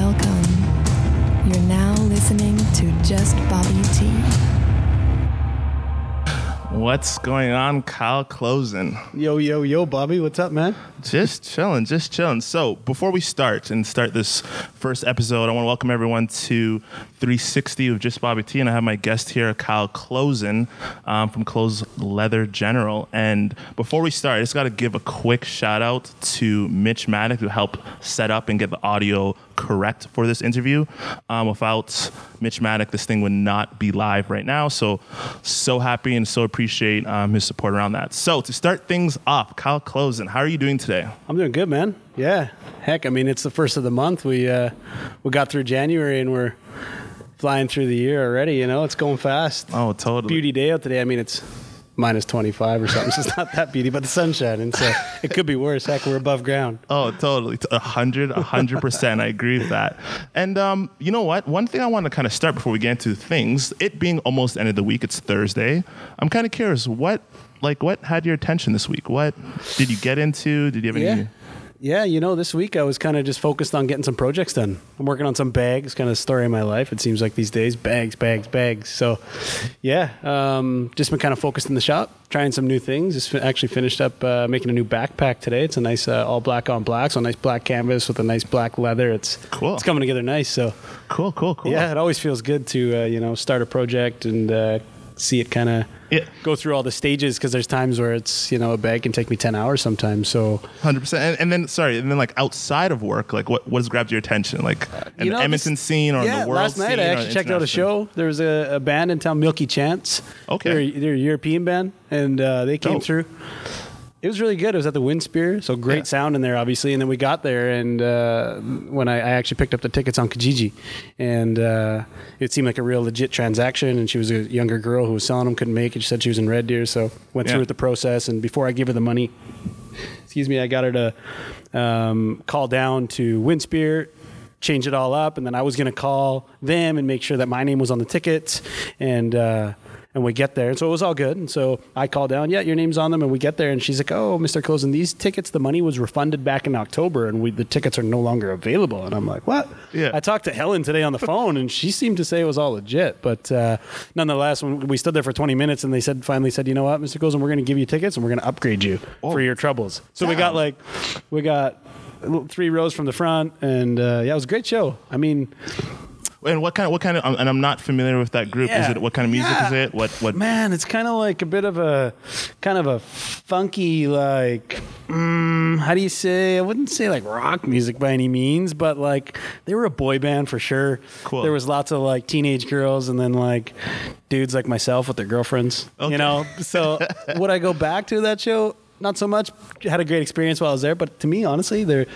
Welcome. You're now listening to Just Bobby T. What's going on, Kyle Closen? Yo, yo, yo, Bobby, what's up, man? Just chilling, just chilling. So, before we start and start this first episode, I want to welcome everyone to 360 of Just Bobby T. And I have my guest here, Kyle Closen um, from Clo's Leather General. And before we start, I just got to give a quick shout out to Mitch Maddock who helped set up and get the audio correct for this interview. Um, without Mitch Maddock, this thing would not be live right now. So, so happy and so appreciate um, his support around that. So, to start things off, Kyle Closen, how are you doing today? I'm doing good, man. Yeah. Heck, I mean, it's the first of the month. We uh, we got through January and we're flying through the year already. You know, it's going fast. Oh, totally. Beauty day out today. I mean, it's minus 25 or something, so it's not that beauty, but the sun's shining, so it could be worse. Heck, we're above ground. Oh, totally. A hundred, a hundred percent. I agree with that. And um, you know what? One thing I want to kind of start before we get into things, it being almost the end of the week, it's Thursday. I'm kind of curious, what like what had your attention this week? What did you get into? Did you have any Yeah. Yeah, you know, this week I was kind of just focused on getting some projects done. I'm working on some bags, kind of story of my life. It seems like these days, bags, bags, bags. So, yeah, um, just been kind of focused in the shop, trying some new things. Just actually finished up uh, making a new backpack today. It's a nice uh, all black on black, so a nice black canvas with a nice black leather. It's Cool. It's coming together nice. So, Cool, cool, cool. yeah, it always feels good to uh, you know start a project and uh, see it kind of Yeah. go through all the stages because there's times where it's you know a bag can take me 10 hours sometimes so Hundred percent, and, and then sorry, and then like outside of work, like what what has grabbed your attention, like an You know, Edmonton this- scene or yeah, the world last night I actually checked out a show. There was a, a band in town, Milky Chance. Okay. they're, they're a European band, and uh, they came Dope. through. It was really good. It was at the Winspear, so great Yeah. sound in there, obviously. And then we got there, and uh, when I, I actually picked up the tickets on Kijiji, and uh, it seemed like a real legit transaction. And she was a younger girl who was selling them, couldn't make it. She said she was in Red Deer, so went Yeah. through with the process. And before I gave her the money, excuse me, I got her to um, call down to Winspear, change it all up, and then I was going to call them and make sure that my name was on the tickets, and uh, and we get there, and so it was all good. And so I call down, yeah, your name's on them, and we get there, and she's like, oh, Mr. Closen, these tickets, the money was refunded back in October, and we the tickets are no longer available. And I'm like, what? Yeah. I talked to Helen today on the phone, and she seemed to say it was all legit, but uh, nonetheless, when we stood there for 20 minutes, and they said finally said, you know what, Mr. Closen, we're going to give you tickets, and we're going to upgrade you for your troubles. So we got like, we got three rows from the front, and uh, yeah, it was a great show. I mean, And what kind of what kind of? And I'm not familiar with that group. Is it what kind of music Yeah. is it? What what? man, it's kind of like a bit of a kind of a funky, like, mm, how do you say? I wouldn't say like rock music by any means, but like they were a boy band for sure. Cool. There was lots of like teenage girls, and then like dudes like myself with their girlfriends. Okay. You know, so would I go back to that show? Not so much. Had a great experience while I was there, but to me, honestly, there,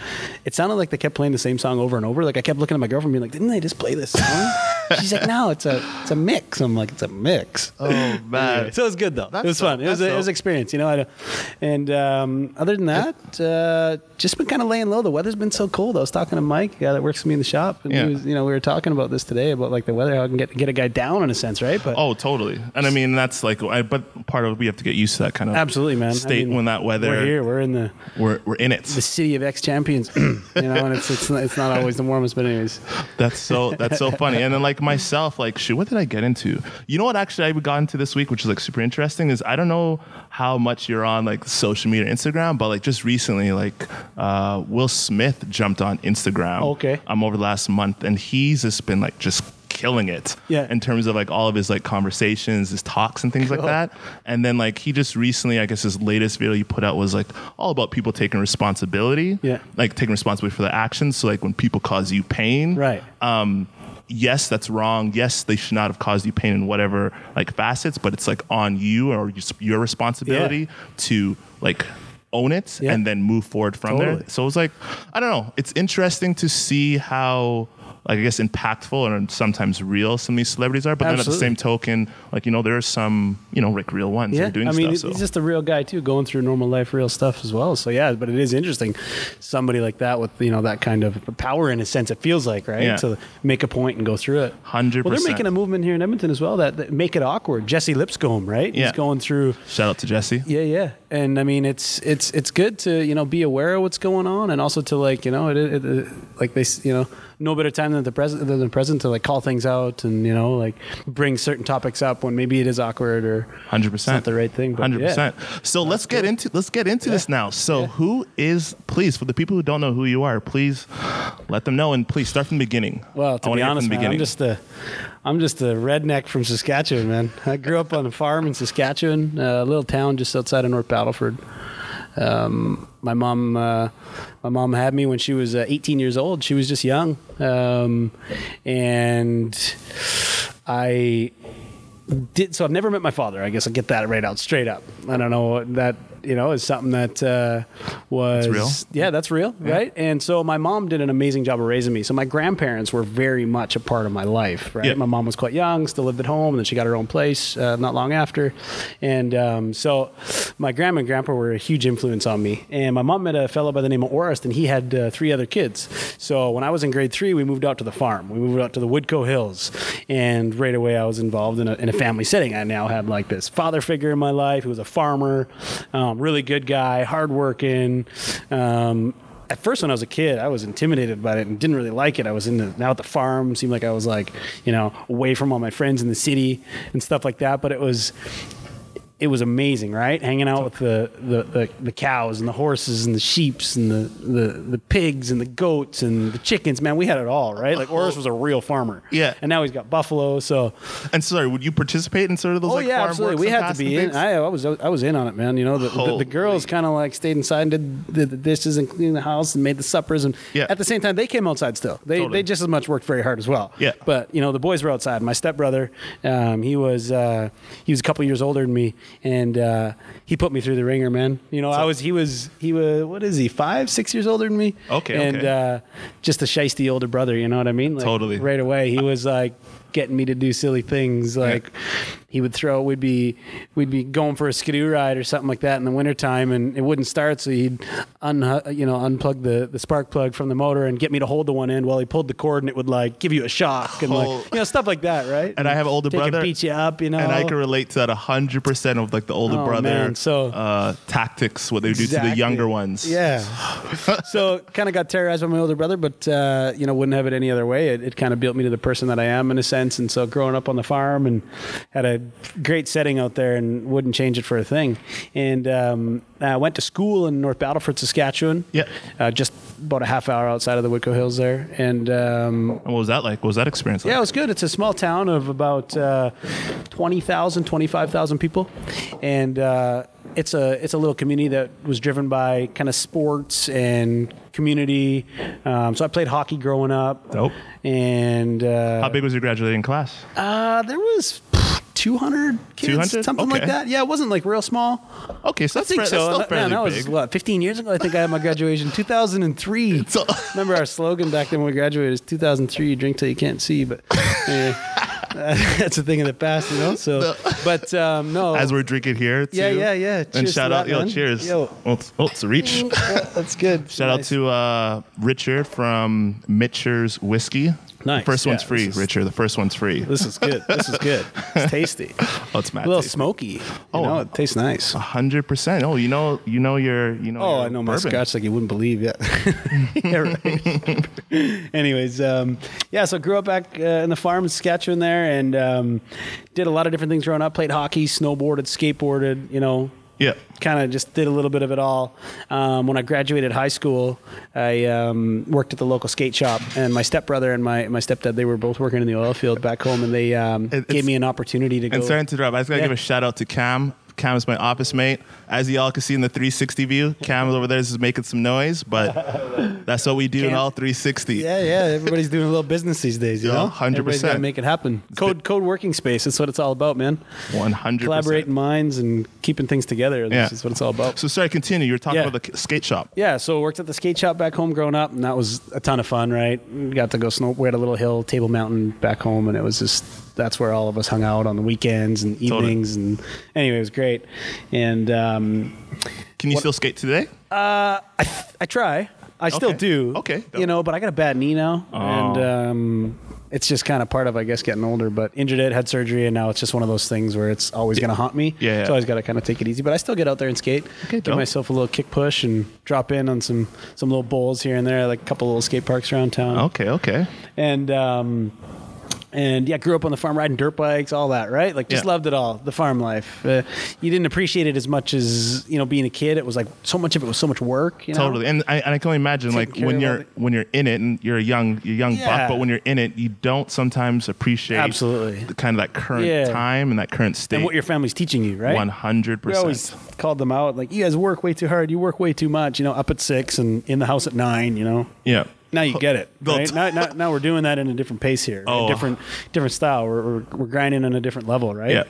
it sounded like they kept playing the same song over and over. Like I kept looking at my girlfriend, being like, "Didn't they just play this song?" She's like, "No, it's a it's a mix." I'm like, "It's a mix." Oh man. So it was good though. That's it was dope. fun. It was That's a, it was experience, you know. I and um, other than that, uh, just been kind of laying low. The weather's been so cold. I was talking to Mike, a guy that works with me in the shop, and Yeah. he was, you know, we were talking about this today about like the weather, how I can get get a guy down in a sense, right? But Oh, totally. And I mean, that's like, I, but part of it, we have to get used to that kind of absolutely, man. I state mean, when that weather. We're here. We're in the We're, we're in it. the city of ex champions, you know, and it's it's it's not always the warmest, but anyways. That's so that's so funny. And then like myself, like shoot, what did I get into? You know what actually I got into this week, which is like super interesting, is I don't know how much you're on like social media, Instagram, but like just recently, like uh, Will Smith jumped on Instagram. Okay. I'm um, over the last month, and he's just been like just killing it. Yeah. In terms of like all of his like conversations, his talks and things like that. And then like he just recently, I guess his latest video he put out was like all about people taking responsibility. Yeah. Like taking responsibility for their actions. So like when people cause you pain Right. um, yes, that's wrong. Yes, they should not have caused you pain in whatever like facets, but it's like on you or your responsibility to like own it Yeah. and then move forward from Totally. there. So it's like I don't know. It's interesting to see how I guess impactful and sometimes real some of these celebrities are, but then at the same token, like you know, there are some you know like real ones Yeah, doing I mean, stuff. he's so. just a real guy too, going through normal life, real stuff as well. So yeah, but it is interesting, somebody like that with you know that kind of power in a sense. It feels like right Yeah. to make a point and go through it. 100%. Well, they're making a movement here in Edmonton as well that, that make it awkward. Jesse Lipscombe, right? Yeah. He's going through. Shout out to Jesse. Yeah, yeah, and I mean it's it's it's good to you know be aware of what's going on, and also to like you know it, it, it like they you know no better time than the present than the present to like call things out and you know like bring certain topics up when maybe it is awkward or Hundred it's percent, not the right thing. But Hundred yeah. percent. So let's get into let's get into this now. So who is please for the people who don't know who you are, please let them know and please start from the beginning. Well, to wanna be honest, man, I'm just a I'm just a redneck from Saskatchewan, man. I grew up on a farm in Saskatchewan, a little town just outside of North Battleford. Um, my mom, uh, my mom had me when she was uh, 18 years old. She was just young, um, and I did so I've never met my father. I guess I'll get that right out straight up. I don't know that you know is something that uh, was real? Yeah, that's real, right? And so my mom did an amazing job of raising me. So my grandparents were very much a part of my life, right? Yeah. My mom was quite young, still lived at home, and then she got her own place uh, not long after. And um, so my grandma and grandpa were a huge influence on me. And my mom met a fellow by the name of Orest, and he had uh, three other kids. So when I was in grade three, we moved out to the farm. We moved out to the Woodco Hills, and right away I was involved in a, in a family setting. I now had like this father figure in my life who was a farmer, um, really good guy, hardworking. Um, at first when I was a kid, I was intimidated by it and didn't really like it. I was in the, now at the farm, seemed like I was like, you know, away from all my friends in the city and stuff like that. But it was, it was amazing, right? Hanging out with the, the, the, the cows and the horses and the sheeps and the, the, the pigs and the goats and the chickens. Man, we had it all, right? Like Orest was a real farmer. Yeah. And now he's got buffalo. So and sorry, would you participate in sort of those Oh like yeah, farm absolutely. We had to be in. I, I was I was in on it, man. You know, the, the, the girls kind of like stayed inside and did, did the dishes and cleaned the house and made the suppers. And Yeah. at the same time, they came outside still. They Totally. they just as much worked very hard as well. Yeah. But you know, the boys were outside. My stepbrother, um, he was uh, he was a couple years older than me, and uh, he put me through the ringer, man. You know, I was he was he was what is he five six years older than me? Okay, And okay. Uh, just a shisty older brother. You know what I mean? Like, Totally. Right away, he was like getting me to do silly things like he would throw we'd be we'd be going for a skidoo ride or something like that in the wintertime and it wouldn't start so he'd un, you know unplug the, the spark plug from the motor and get me to hold the one end while he pulled the cord and it would like give you a shock and like Oh. you know stuff like that right And I have an older brother, beat you up you know and I can relate to that hundred percent of like the older Oh, brother man, so- uh, tactics, what they do to the younger ones. Yeah. so kind of got terrorized by my older brother, but uh, you know wouldn't have it any other way. It, it kind of built me to the person that I am in a sense. And so growing up on the farm and had a great setting out there and wouldn't change it for a thing. And um, I went to school in North Battleford, Saskatchewan. Yeah. Uh, just about a half hour outside of the Woodco Hills there. And um, And what was that like? What was that experience like? yeah, it was good. It's a small town of about uh, 20,000, 25,000 people. And uh, it's a it's a little community that was driven by kind of sports and community. Um, so I played hockey growing up. Dope. And uh, How big was your graduating class? uh, there was 200 kids, 200? something like that. Yeah, it wasn't like real small. Okay, so I think so. that's still Man, that was big. what 15 years ago. I think I had my graduation 2003. So- Remember our slogan back then when we graduated is 2003. You drink till you can't see, but eh, that's a thing of the past, you know. So, but um, no, As we're drinking here, too. Yeah, yeah, yeah. And shout out, yo, man. cheers. Yo. Oh, it's, oh, it's a reach. Yeah, that's good. Shout out to uh, Richard from Michter's Whiskey. Nice, The first one's free, is- Richard. The first one's free. This is good. This is good. It's tasty. Oh, it's mad. A little tasty. smoky. You Oh. know, it tastes nice. A hundred percent. Oh, you know, you know your, you know. Oh, your I know my bourbon. scotch like you wouldn't believe. Yeah. yeah right. Anyways, um, yeah. So grew up back uh, in the farm in Saskatchewan there, and um, did a lot of different things growing up. Played hockey, snowboarded, skateboarded. You know, Yeah. kind of just did a little bit of it all. Um, when I graduated high school, I um, worked at the local skate shop, and my stepbrother and my, my stepdad they were both working in the oil field back home, and they um, It- gave me an opportunity to go. And sorry to interrupt. I just gotta Yeah. give a shout out to Cam. Cam is my office mate. As y'all can see in the 360 view, Cam over there is making some noise, but that's what we do in all 360. Yeah, yeah. Everybody's doing a little business these days, you Yeah, know. 100%. Everybody's got to make it happen. Code code working space. That's what it's all about, man. 100. Collaborating minds and keeping things together. Yeah. This is what it's all about. So sorry, continue. You were talking Yeah. about the skate shop. Yeah, so I worked at the skate shop back home growing up, and that was a ton of fun, right? We Got to go snow. We had a little hill, Table Mountain back home, and it was just that's where all of us hung out on the weekends and evenings. And anyway, it was great. And um, Can you still skate today? Uh, I I try. I still do. Okay. You know, but I got a bad knee now, and Oh. um, it's just kind of part of, I guess, getting older. But injured it, had surgery, and now it's just one of those things where it's always going to haunt me. Yeah, yeah. So I always got to kind of take it easy. But I still get out there and skate. Okay, give dope. myself a little kick push and drop in on some some little bowls here and there, like a couple little skate parks around town. Okay, okay. And um, and yeah, grew up on the farm riding dirt bikes, all that, right? Like just Yeah. loved it all, the farm life. Uh, you didn't appreciate it as much as you know being a kid. It was like so much of it was so much work. You know? Totally, and I, and I can only imagine Taking like when you're the- when you're in it and you're a young you're young Yeah. buck, but when you're in it, you don't sometimes appreciate Absolutely. the, kind of that current Yeah. time and that current state. And what your family's teaching you, right? One hundred percent. We always called them out like, "You guys work way too hard. You work way too much. You know, up at six and in the house at nine. You know." Yeah. Now you get it. Right? t- now, now, now we're doing that in a different pace here. Oh. Different, different style. We're, we're, we're grinding on a different level, right? Yeah.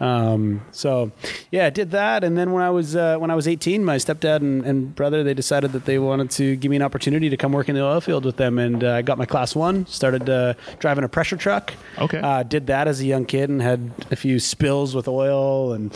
Um, so, yeah, I did that, and then when I was uh, when I was 18, my stepdad and, and brother they decided that they wanted to give me an opportunity to come work in the oil field with them, and uh, I got my class one. Started uh, driving a pressure truck. Okay. Uh, did that as a young kid and had a few spills with oil and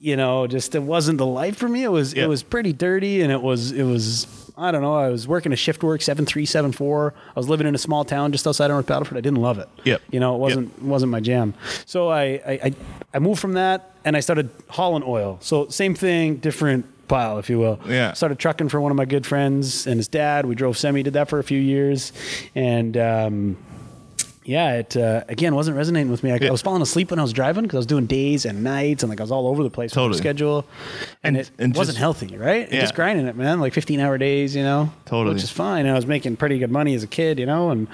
you know, just it wasn't the life for me. It was Yeah. it was pretty dirty, and it was it was I don't know. I was working a shift work seven three seven four. I was living in a small town just outside of North Battleford. I didn't love it. Yep. You know, it wasn't wasn't my jam. So I, I I I moved from that and I started hauling oil. So same thing, different pile, if you will. Yeah. Started trucking for one of my good friends and his dad. We drove semi, did that for a few years, and. um yeah, it uh, again wasn't resonating with me. I, Yeah. I was falling asleep when I was driving because I was doing days and nights, and like I was all over the place with Totally. the schedule, and, And- it and wasn't just- healthy, right? Yeah. Just grinding it, man, like fifteen hour days, you know, Totally. which is fine. And I was making pretty good money as a kid, you know, and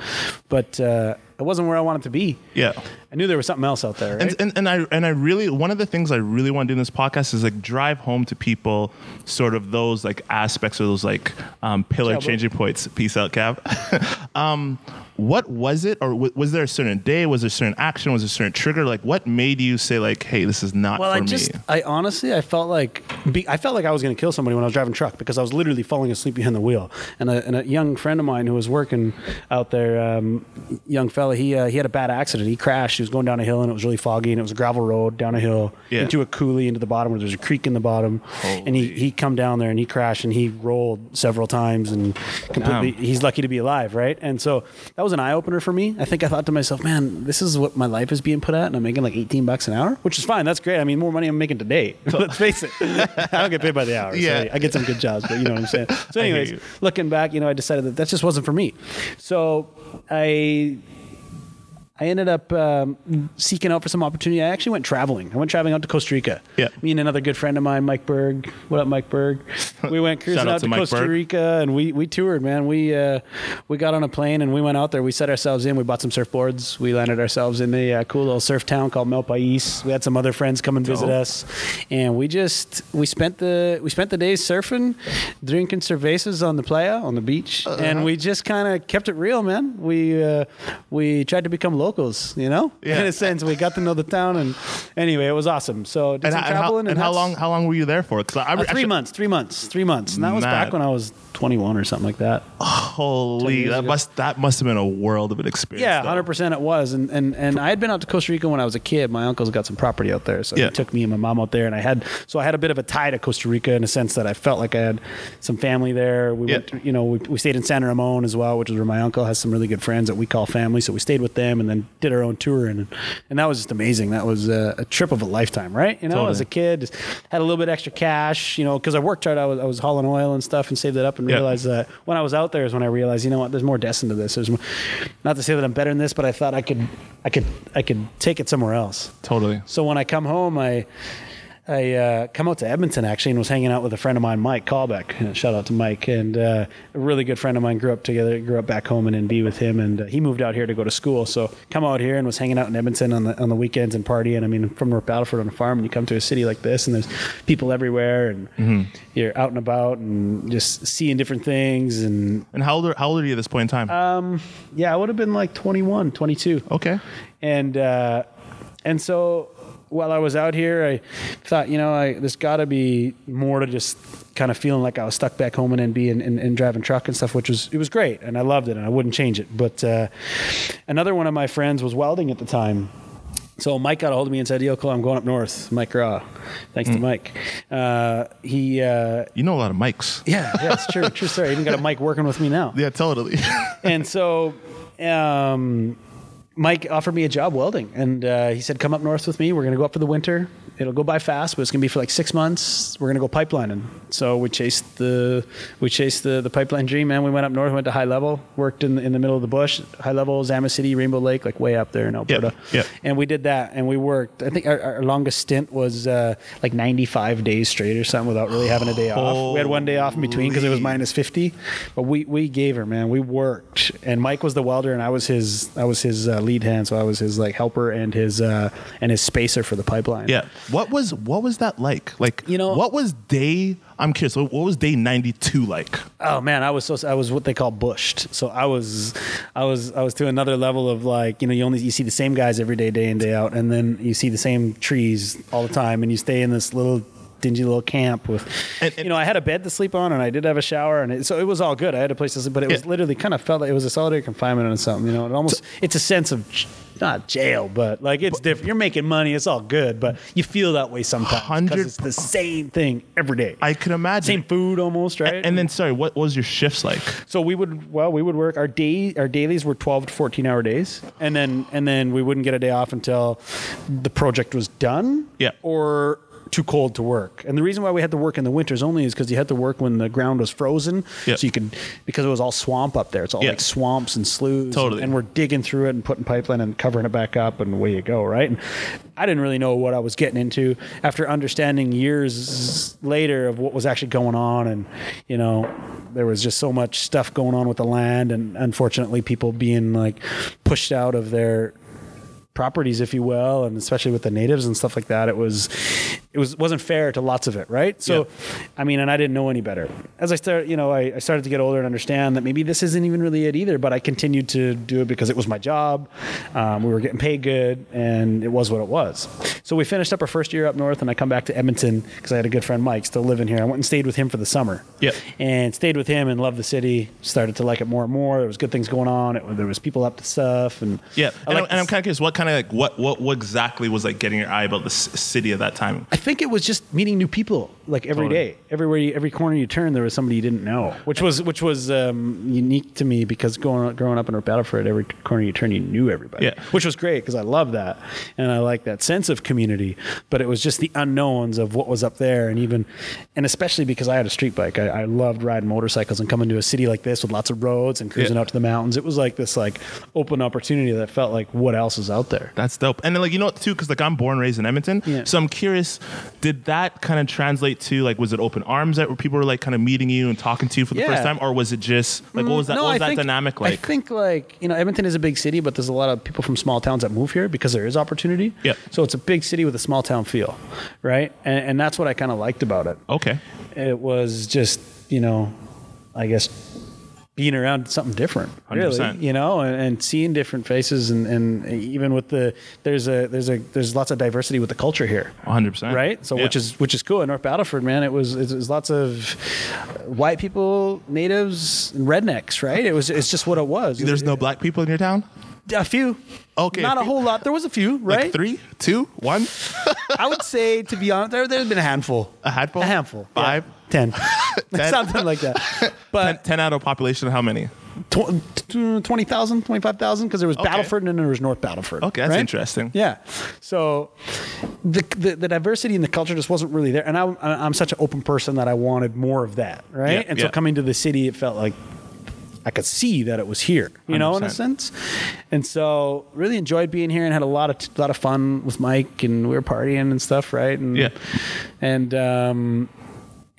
but uh, it wasn't where I wanted to be. Yeah. I knew there was something else out there, right? And, and, and I and I really one of the things I really want to do in this podcast is like drive home to people sort of those like aspects or those like um, pillar changing points. Peace out, Cam. um, what was it, or w- was there a certain day? Was there a certain action? Was there a certain trigger? Like, what made you say like, "Hey, this is not Well, for I just, me"? I honestly, I felt like, be, I felt like I was going to kill somebody when I was driving truck because I was literally falling asleep behind the wheel. And a, and a young friend of mine who was working out there, um, young fella, he uh, he had a bad accident. He crashed. He was going down a hill and it was really foggy and it was a gravel road down a hill Yeah. into a coulee into the bottom where there's a creek in the bottom. And he he come down there and he crashed and he rolled several times and completely. Damn. He's lucky to be alive, right? And so that was an eye opener for me. I think I thought to myself, man, this is what my life is being put at, and I'm making like 18 bucks an hour, which is fine. That's great. I mean, more money I'm making today. Let's face it. I don't get paid by the hour. so Yeah. I get some good jobs, but you know what I'm saying. So, anyways, looking back, you know, I decided that that just wasn't for me. So I I ended up um, seeking out for some opportunity. I actually went traveling. I went traveling out to Costa Rica. Yeah. Me and another good friend of mine, Mike Berg. What up, Mike Berg? We went cruising out out, to to, Costa Berg. Rica and we, we toured, man. We uh, we got on a plane and we went out there. We set ourselves in. We bought some surfboards. We landed ourselves in a uh, cool little surf town called Malpais. We had some other friends come and visit us, and we just we spent the we spent the days surfing, drinking cervezas on the playa on the beach, Uh-huh. and we just kind of kept it real, man. We uh, we tried to become locals, you know, Yeah. in a sense. We got to know the town, and anyway, it was awesome. So did And, some how- and how, traveling, and how long how long were you there for? 'Cause I, uh, three months, three months, three months, and that was Mad. back when I was 21 or something like that. Holy, that ago. must that must have been a world of an experience. Yeah, hundred percent it was, and, and and I had been out to Costa Rica when I was a kid. My uncle's got some property out there, so Yeah. he took me and my mom out there, and I had so I had a bit of a tie to Costa Rica in a sense that I felt like I had some family there. We Yeah. went, to, you know, we, we stayed in San Ramon as well, which is where my uncle has some really good friends that we call family. So we stayed with them, and then did our own tour, and and that was just amazing. That was a, a trip of a lifetime, right? You know, Totally. as a kid, just had a little bit extra cash, you know, because I worked hard. I was I was hauling oil and stuff, and saved it up, and Yeah. realized that when I was out there is when I realized, you know what, there's more destined to this. There's more, not to say that I'm better than this, but I thought I could, I could, I could take it somewhere else. Totally. So when I come home, I, I uh, come out to Edmonton actually and was hanging out with a friend of mine, Mike Callbeck. Uh, Shout out to Mike and uh, a really good friend of mine. Grew up together, grew up back home in NB with him, and uh, he moved out here to go to school. So come out here and was hanging out in Edmonton on the on the weekends and partying. I mean, from North Battleford on a farm, and you come to a city like this, and there's people everywhere, and you're out and about and just seeing different things. And And how old are, how old are you at this point in time? Uh, yeah, I would have been like 21, 22 okay. and uh, and so while I was out here, I thought, you know, I, there's got to be more to just kind of feeling like I was stuck back home in NB and, and, and driving truck and stuff, which was it was great, and I loved it, and I wouldn't change it. But uh, another one of my friends was welding at the time. So Mike got a hold of me and said, "Yo, Cole, I'm going up north." Mike Raw, thanks to Mike. Uh, he, uh, You know a lot of Mikes. yeah, yeah, it's true, true story. I even got a Mike working with me now Yeah, totally. and so um, Mike offered me a job welding, and uh, he said, "Come up north with me. We're going to go up for the winter. It'll go by fast, but it's going to be for like six months. We're going to go pipelining." So we chased the we chased the, the pipeline dream, man. We went up north, went to High Level, worked in in the middle of the bush, High Level, Zama City, Rainbow Lake, like way up there in Alberta. yeah. And we did that, and we worked. I think our, our longest stint was uh, like 95 days straight or something without really having a day off. We had one day off in between because it was minus 50, but we we gave her, man. We worked, and Mike was the welder, and I was his I was his uh, lead hand, so I was his like helper and his uh, and his spacer for the pipeline. Yeah. What was what was that like? Like You know- what was day I'm curious, what was day 92 like? Oh man, I was so I was what they call bushed. So I was, I was, I was to another level of like you know you only you see the same guys every day, day in day out, and then you see the same trees all the time, and you stay in this little dingy little camp with, And- and- you know, I had a bed to sleep on, and I did have a shower, and it, so it was all good. I had a place to sleep, but it was literally kind of felt like it was a solitary confinement and something. You know, it almost it's a sense of. Not jail, but like it's different. You're making money; it's all good, but you feel that way sometimes because it's the same thing every day. I could imagine. same food almost, right? And then sorry, what was your shifts like? So we would well we would work our day our dailies were 12 to 14 hour days and then and then we wouldn't get a day off until the project was done Yeah. or too cold to work. And the reason why we had to work in the winters only is because you had to work when the ground was frozen. Yeah. So you could because it was all swamp up there. It's all Yeah. like swamps and sloughs. Totally. And, we're digging through it and putting pipeline and covering it back up and away you go, right? And I didn't really know what I was getting into after understanding years later of what was actually going on and you know there was just so much stuff going on with the land and unfortunately people being like pushed out of their properties, if you will, and especially with the natives and stuff like that, it was it was wasn't fair to lots of it, right? So, I mean, and I didn't know any better. As I started, you know, I, I started to get older and understand that maybe this isn't even really it either. But I continued to do it because it was my job. Um, we were getting paid good, and it was what it was. So we finished up our first year up north, and I come back to Edmonton because I had a good friend Mike still living here. I went and stayed with him for the summer. Yep. And stayed with him and loved the city. Started to like it more and more. There was good things going on. It, there was people up to stuff, and Yeah, and, I'm, and I'm kind of curious, what kind of like what, what what exactly was like getting your eye about the city at that time? I think it was just meeting new people, like every day, Totally. everywhere, you, every corner you turn, there was somebody you didn't know, which was which was um, unique to me because going growing up in Battleford, every corner you turn, you knew everybody, Yeah. which was great because I love that and I like that sense of community. But it was just the unknowns of what was up there, and even and especially because I had a street bike, I, I loved riding motorcycles and coming to a city like this with lots of roads and cruising Yeah. out to the mountains. It was like this like open opportunity that felt like what else is out there. That's dope. And then like you know too, because like I'm born and raised in Edmonton, Yeah. so I'm curious, did that kind of translate to like was it open arms that where people were like kind of meeting you and talking to you for the Yeah. first time, or was it just like what mm, was that? No, what was I that think- dynamic like? I think like you know Edmonton is a big city, but there's a lot of people from small towns that move here because there is opportunity. Yeah. So it's a big city with a small town feel, right? And, and that's what I kind of liked about it. okay, It was just you know, I guess being around something different, really, 100%. you know, and, and seeing different faces, and, and even with the there's a there's a there's lots of diversity with the culture here. 100. percent Right, so which is which is cool. In North Battleford, man, it was it was lots of white people, natives, and rednecks. Right, it was it's just what it was. there's no black people in your town. A few. Okay, not a a whole lot. There was a few, right? Like three, two, one, I would say, to be honest, there there's been a handful. a handful, A handful. five, Yeah. ten, Ten. something like that. But 10 out of population. How many? tw- tw- 20,000, 25,000, because there was Okay. Battleford and then there was North Battleford. Okay, that's right? interesting. Yeah. So the, the the diversity in the culture just wasn't really there, and I, I'm such an open person that I wanted more of that, right? Yeah, and yeah. so coming to the city, it felt like I could see that it was here, you know, in a sense. And so really enjoyed being here and had a lot of lot of fun with Mike, and we were partying and stuff, right? And Yeah. and um,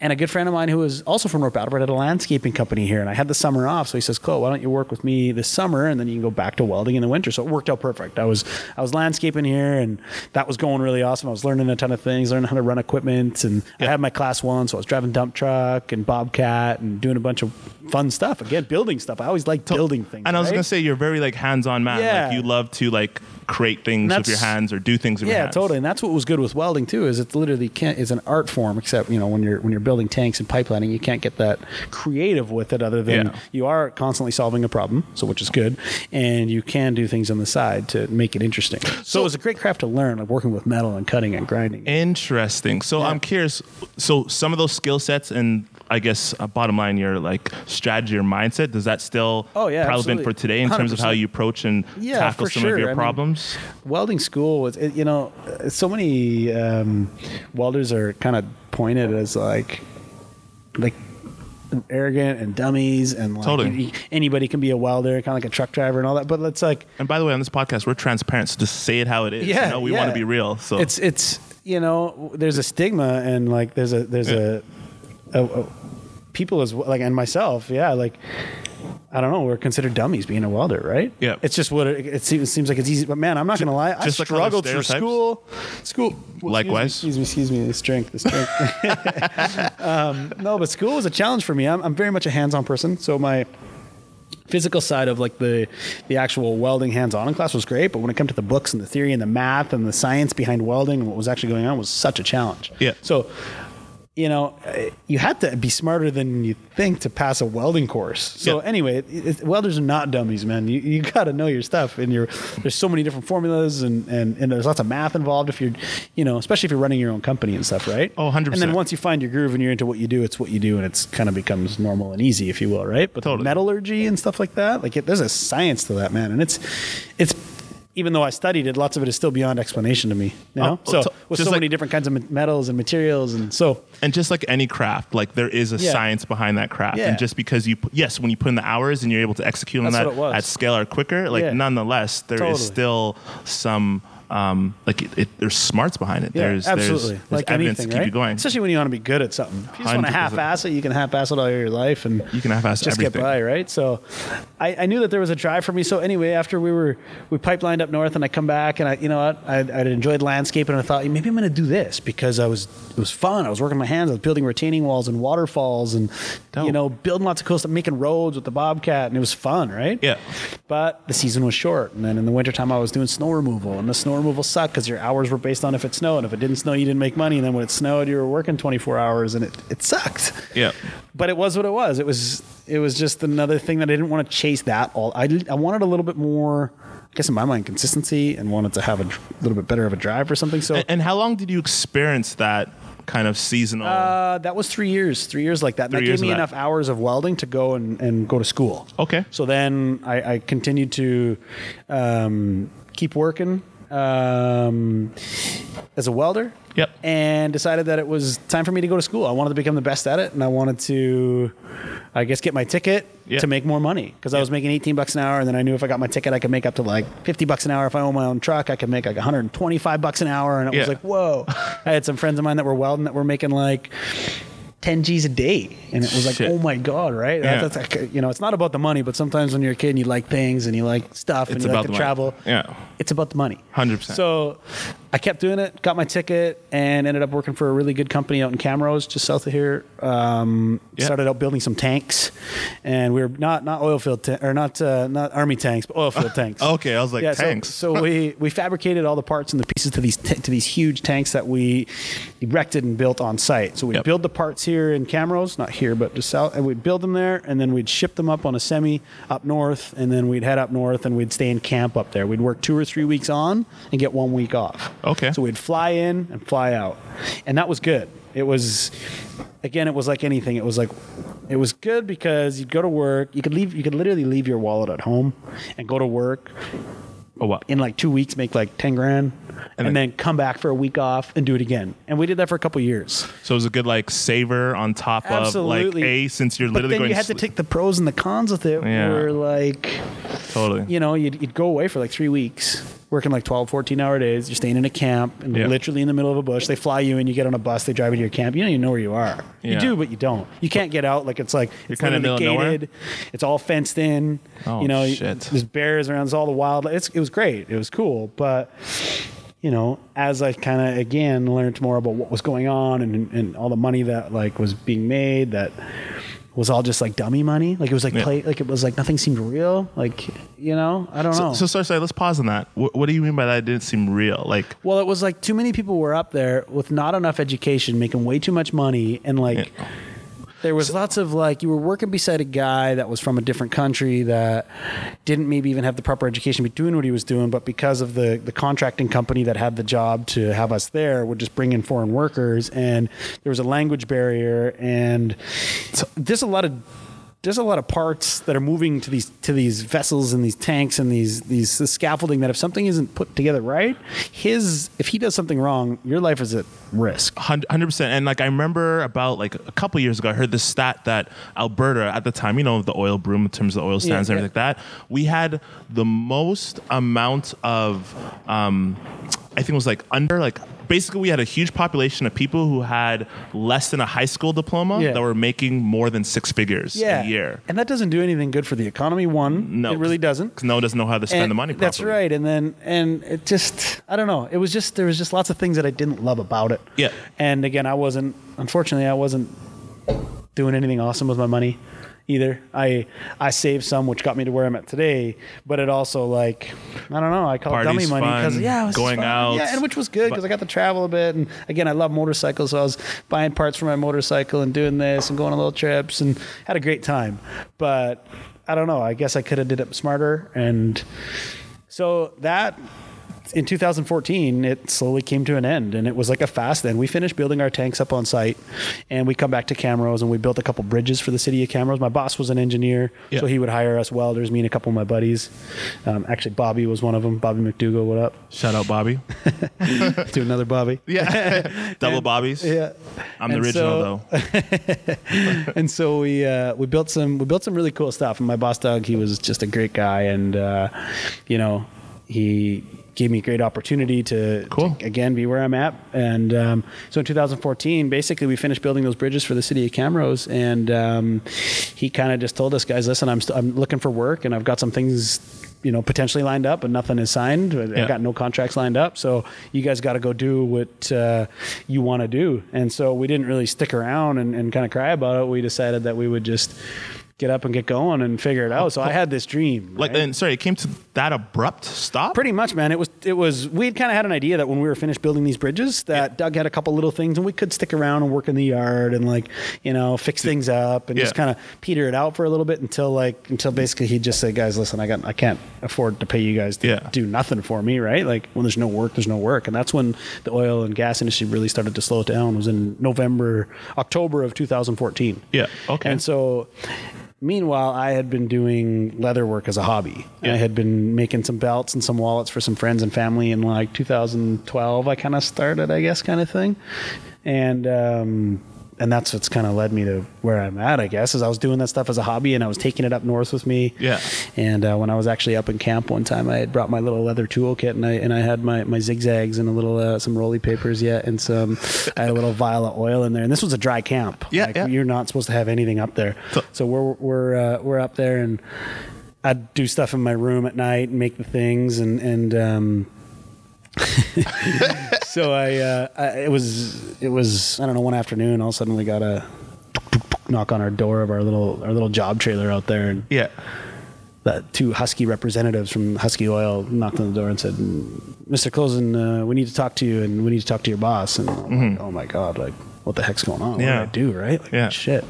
and a good friend of mine who was also from North Battleford had a landscaping company here, and I had the summer off, so he says, "Chloe, why don't you work with me this summer, and then you can go back to welding in the winter." So it worked out perfect. I was I was landscaping here, and that was going really awesome. I was learning a ton of things, learning how to run equipment, and I had my class one, so I was driving dump truck and bobcat and doing a bunch of fun stuff. Again, building stuff. I always like building things. And I was right? gonna say you're very like hands-on man. Yeah. Like you love to like create things with your hands or do things with your yeah, totally. And that's what was good with welding too. Is it's literally can't is an art form, except you know when you're when you're building tanks and pipelining, you can't get that creative with it other than Yeah. you are constantly solving a problem, so which is good, and you can do things on the side to make it interesting. So, it was a great craft to learn, like working with metal and cutting and grinding. Interesting. So I'm curious. So some of those skill sets and I guess uh, bottom line, your like strategy or mindset, does that still Oh, yeah, relevant absolutely. for today in terms of how you approach and Yeah, tackle some sure. of your I mean, problems? welding school was it, you know so many um, welders are kind of pointed as like like arrogant and dummies and like Totally. any- anybody can be a welder kind of like a truck driver and all that but it's like and by the way, on this podcast, we're transparent. So just say it how it is. yeah You know, we yeah. want to be real. So it's it's you know there's a stigma and like there's a there's a, a, a people as well, like and myself yeah like I don't know. We're considered dummies being a welder, right? Yeah. It's just what it, it seems, seems like it's easy. But man, I'm not going to lie. I just like struggled through school. School. Well, Likewise. Excuse me. Excuse me. Excuse me. This drink. This drink. um, no, but school was a challenge for me. I'm, I'm very much a hands-on person. So my physical side of like the the actual welding hands-on in class was great, but when it came to the books and the theory and the math and the science behind welding and what was actually going on was such a challenge. Yeah. So you know, you had to be smarter than you think to pass a welding course. So Yeah. anyway, it, it, welders are not dummies, man. You, you got to know your stuff, and you're there's so many different formulas, and, and and there's lots of math involved. If you're, you know, especially if you're running your own company and stuff, right? Oh, 100%. And then once you find your groove and you're into what you do, it's what you do, and it's kind of becomes normal and easy, if you will, right? But Totally. metallurgy and stuff like that, like it, there's a science to that, man, and it's it's. Even though I studied it, lots of it is still beyond explanation to me. You oh, know, Oh, so so- with so like- many different kinds of metals and materials, and so and just like any craft, like there is a Yeah. science behind that craft. Yeah. And just because you, yes, when you put in the hours and you're able to execute on That's that it was. at scale or quicker, like Yeah. nonetheless, there is Totally. still some, um, like it, it, there's smarts behind it. Yeah, there's, absolutely. there's, like evidence anything, to keep right? you going. Especially when you want to be good at something. If you just want to 100%. half-ass it, you can half-ass it all your life, and You can half-ass just everything. get by, right? So, I, I knew that there was a drive for me. So anyway, after we were we pipelined up north, and I come back, and I, you know what, I I'd enjoyed landscaping, and I thought maybe I'm going to do this because I was it was fun. I was working my hands, I was building retaining walls and waterfalls, and Dope. you know building lots of cool stuff, making roads with the bobcat, and it was fun, right? Yeah. But the season was short, and then in the wintertime I was doing snow removal, and the snow removal sucked because your hours were based on if it snowed. If it didn't snow, you didn't make money, and then when it snowed, you were working 24 hours, and it, it sucked. Yeah. But it was what it was. It was it was just another thing that I didn't want to chase that all. I I wanted a little bit more, I guess in my mind, consistency, and wanted to have a little bit better of a drive or something. So. And, and how long did you experience that kind of seasonal? uh, that was three years, three years like that. And Three that years gave me that. enough hours of welding to go and, and go to school. Okay. So then I, I continued to um, keep working um, as a welder. Yep. And decided that it was time for me to go to school. I wanted to become the best at it, and I wanted to, I guess, get my ticket Yeah. to make more money because I was making 18 bucks an hour, and then I knew if I got my ticket, I could make up to like 50 bucks an hour. If I own my own truck, I could make like 125 bucks an hour, and it was like, whoa! I had some friends of mine that were welding that were making like 10 G's a day. And it was like, Shit. oh my God, right? Yeah. That's, like, you know, it's not about the money, but sometimes when you're a kid and you like things and you like stuff and It's you about like to money. travel, Yeah. it's about the money. 100%. So I kept doing it, got my ticket, and ended up working for a really good company out in Camrose, just south of here. Um, Yeah. Started out building some tanks, and we were not not oil field ta- or not uh, not army tanks, but oil field tanks. Okay, I was like, Yeah, tanks. So, we we fabricated all the parts and the pieces to these t- to these huge tanks that we erected and built on site. So we'd Yep. build the parts here in Camrose, not here, but just south, and we'd build them there, and then we'd ship them up on a semi up north, and then we'd head up north and we'd stay in camp up there. We'd work two or three weeks on and get one week off. Okay. So we'd fly in and fly out, and that was good. It was, again, it was like anything. It was like, it was good because you'd go to work. You could leave. You could literally leave your wallet at home and go to work oh, wow. in like two weeks make like 10 grand and, then- then, come back for a week off and do it again and we did that for a couple years So it was a good like saver on top absolutely of like a since you're but literally then going you had to take the pros and the cons with it Yeah. were like totally. you know you'd, you'd go away for like three weeks working like 12 14 hour days you're staying in a camp and Yeah. literally in the middle of a bush they fly you in you get on a bus they drive you to your camp you don't even know where you are Yeah. you do but you don't you can't get out like it's like it's kinda middle nowhere? gated it's all fenced in Oh, you know shit. there's bears around there's all the wild it's, it was great it was cool but you know, as I kind of again learned more about what was going on and, and all the money that like was being made, that was all just like dummy money. Like it was like Yeah. play, like it was like nothing seemed real. Like you know, I don't know. So, so sorry, sorry. Let's pause on that. What, what do you mean by that? It didn't seem real. Like, well, it was like too many people were up there with not enough education, making way too much money, and like. Yeah. There was lots of like you were working beside a guy that was from a different country that didn't maybe even have the proper education to be doing what he was doing, but because of the the contracting company that had the job to have us there would just bring in foreign workers, and there was a language barrier, and so there's a lot of there's a lot of parts that are moving to these to these vessels and these tanks and these these this scaffolding that if something isn't put together right, his if he does something wrong, your life is at risk. hundred percent. And like I remember about like a couple years ago, I heard this stat that Alberta at the time, you know, the oil boom in terms of the oil sands Yeah, and everything like that, we had the most amount of, um, I think it was like under like. Basically, we had a huge population of people who had less than a high school diploma Yeah. that were making more than six figures a year. And that doesn't do anything good for the economy. One, No, it really doesn't. 'Cause no one doesn't know how to spend And the money. Properly. That's right. And then, and it just, I don't know. It was just, there was just lots of things that I didn't love about it. Yeah. And again, I wasn't, unfortunately, I wasn't doing anything awesome with my money either. I, I saved some, which got me to where I'm at today, but it also like, I don't know, I call it dummy money because yeah, it was going fun. out. Yeah. And which was good because I got to travel a bit. And again, I love motorcycles. So I was buying parts for my motorcycle and doing this and going on little trips and had a great time. But I don't know. I guess I could have did it smarter. And so that in 2014, it slowly came to an end, and it was like a fast end. We finished building our tanks up on site, and we come back to Camrose, and we built a couple bridges for the city of Camrose. My boss was an engineer, Yeah. so he would hire us welders, me and a couple of my buddies. Um, actually, Bobby was one of them. Bobby McDougal, what up? Shout out Bobby. to another Bobby. Yeah, double Bobbies. Yeah. I'm the And original so- though. and so we uh, we built some we built some really cool stuff. And my boss Doug, he was just a great guy, and uh, you know he gave me a great opportunity to, Cool. to again be where I'm at. And um, so in 2014, basically we finished building those bridges for the city of Camrose, and um, he kind of just told us, guys, listen, I'm st- I'm looking for work, and I've got some things. You know, potentially lined up, but nothing is signed. I Yeah. got no contracts lined up, so you guys got to go do what uh, you want to do. And so we didn't really stick around and, and kind of cry about it. We decided that we would just get up and get going and figure it out. So I had this dream. Like, right? and sorry, it came to that abrupt stop. Pretty much, man. It was it was we had kind of had an idea that when we were finished building these bridges, that Yeah. Doug had a couple little things, and we could stick around and work in the yard and like you know fix things up and just kind of peter it out for a little bit until like until basically he'd just say, guys, listen, I got I can't afford to pay you guys to Yeah. do nothing for me, right? Like when there's no work, there's no work, and that's when the oil and gas industry really started to slow down. It was in November, October of 2014. Yeah, okay. And so. Meanwhile, I had been doing leather work as a hobby. Yeah. I had been making some belts and some wallets for some friends and family in like 2012. I kind of started, I guess, kind of thing, and um, and that's what's kind of led me to where I'm at. I guess is I was doing that stuff as a hobby and I was taking it up north with me. Yeah. And uh, when I was actually up in camp one time, I had brought my little leather toolkit and I and I had my, my zigzags and a little uh, some rolly papers yet and some I had a little vial of oil in there. And this was a dry camp. Yeah, Like, yeah. You're not supposed to have anything up there. So- we're we're uh, we're up there and I'd do stuff in my room at night and make the things and and um, so I, uh, I it was it was I don't know one afternoon all of a sudden we got a knock on our door of our little our little job trailer out there and Yeah. the two Husky representatives from Husky Oil knocked on the door and said, "Mr. Closen, uh, we need to talk to you, and we need to talk to your boss." And I'm like, oh my god, like what the heck's going on? What. Yeah. did I do? Right? Like, Yeah. Shit.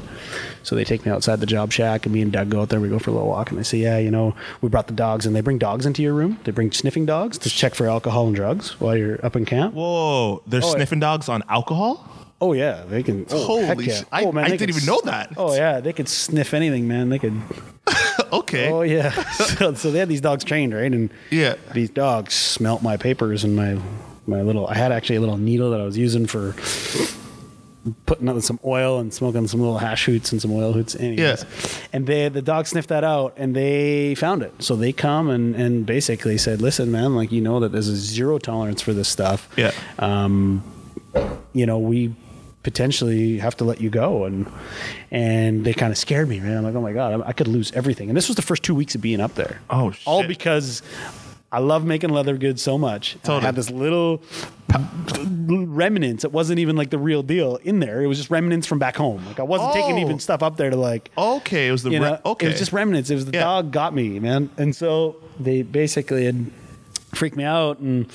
So they take me outside the job shack, and me and Doug go out there. We go for a little walk, and they say, "Yeah, you know, we brought the dogs, and they bring dogs into your room. They bring sniffing dogs to check for alcohol and drugs while you're up in camp." Whoa, they're Oh, yeah. sniffing dogs on alcohol? Oh yeah, they can. Oh, Holy yeah. shit. I- oh, man, I didn't could even know that. Oh yeah, they could sniff anything, man. They could. Okay. Oh yeah. so, so they had these dogs trained, right? And Yeah. these dogs smelt my papers and my my little. I had actually a little needle that I was using for putting out some oil and smoking some little hash hoots and some oil hoots. Anyways. Yeah. And they the dog sniffed that out and they found it. So they come and and basically said, "Listen, man, like you know that there's a zero tolerance for this stuff. Yeah. Um, you know we." potentially have to let you go and and they kind of scared me man i'm like oh my god I, I could lose everything and this was the first two weeks of being up there Oh, all because I love making leather goods so much. And I had this little remnants. It wasn't even like the real deal in there. It was just remnants from back home. Like I wasn't taking Oh. even stuff up there to like Okay, it was the re- know, okay. it was just remnants. It was the Yeah. dog got me, man. And so they basically had freaked me out and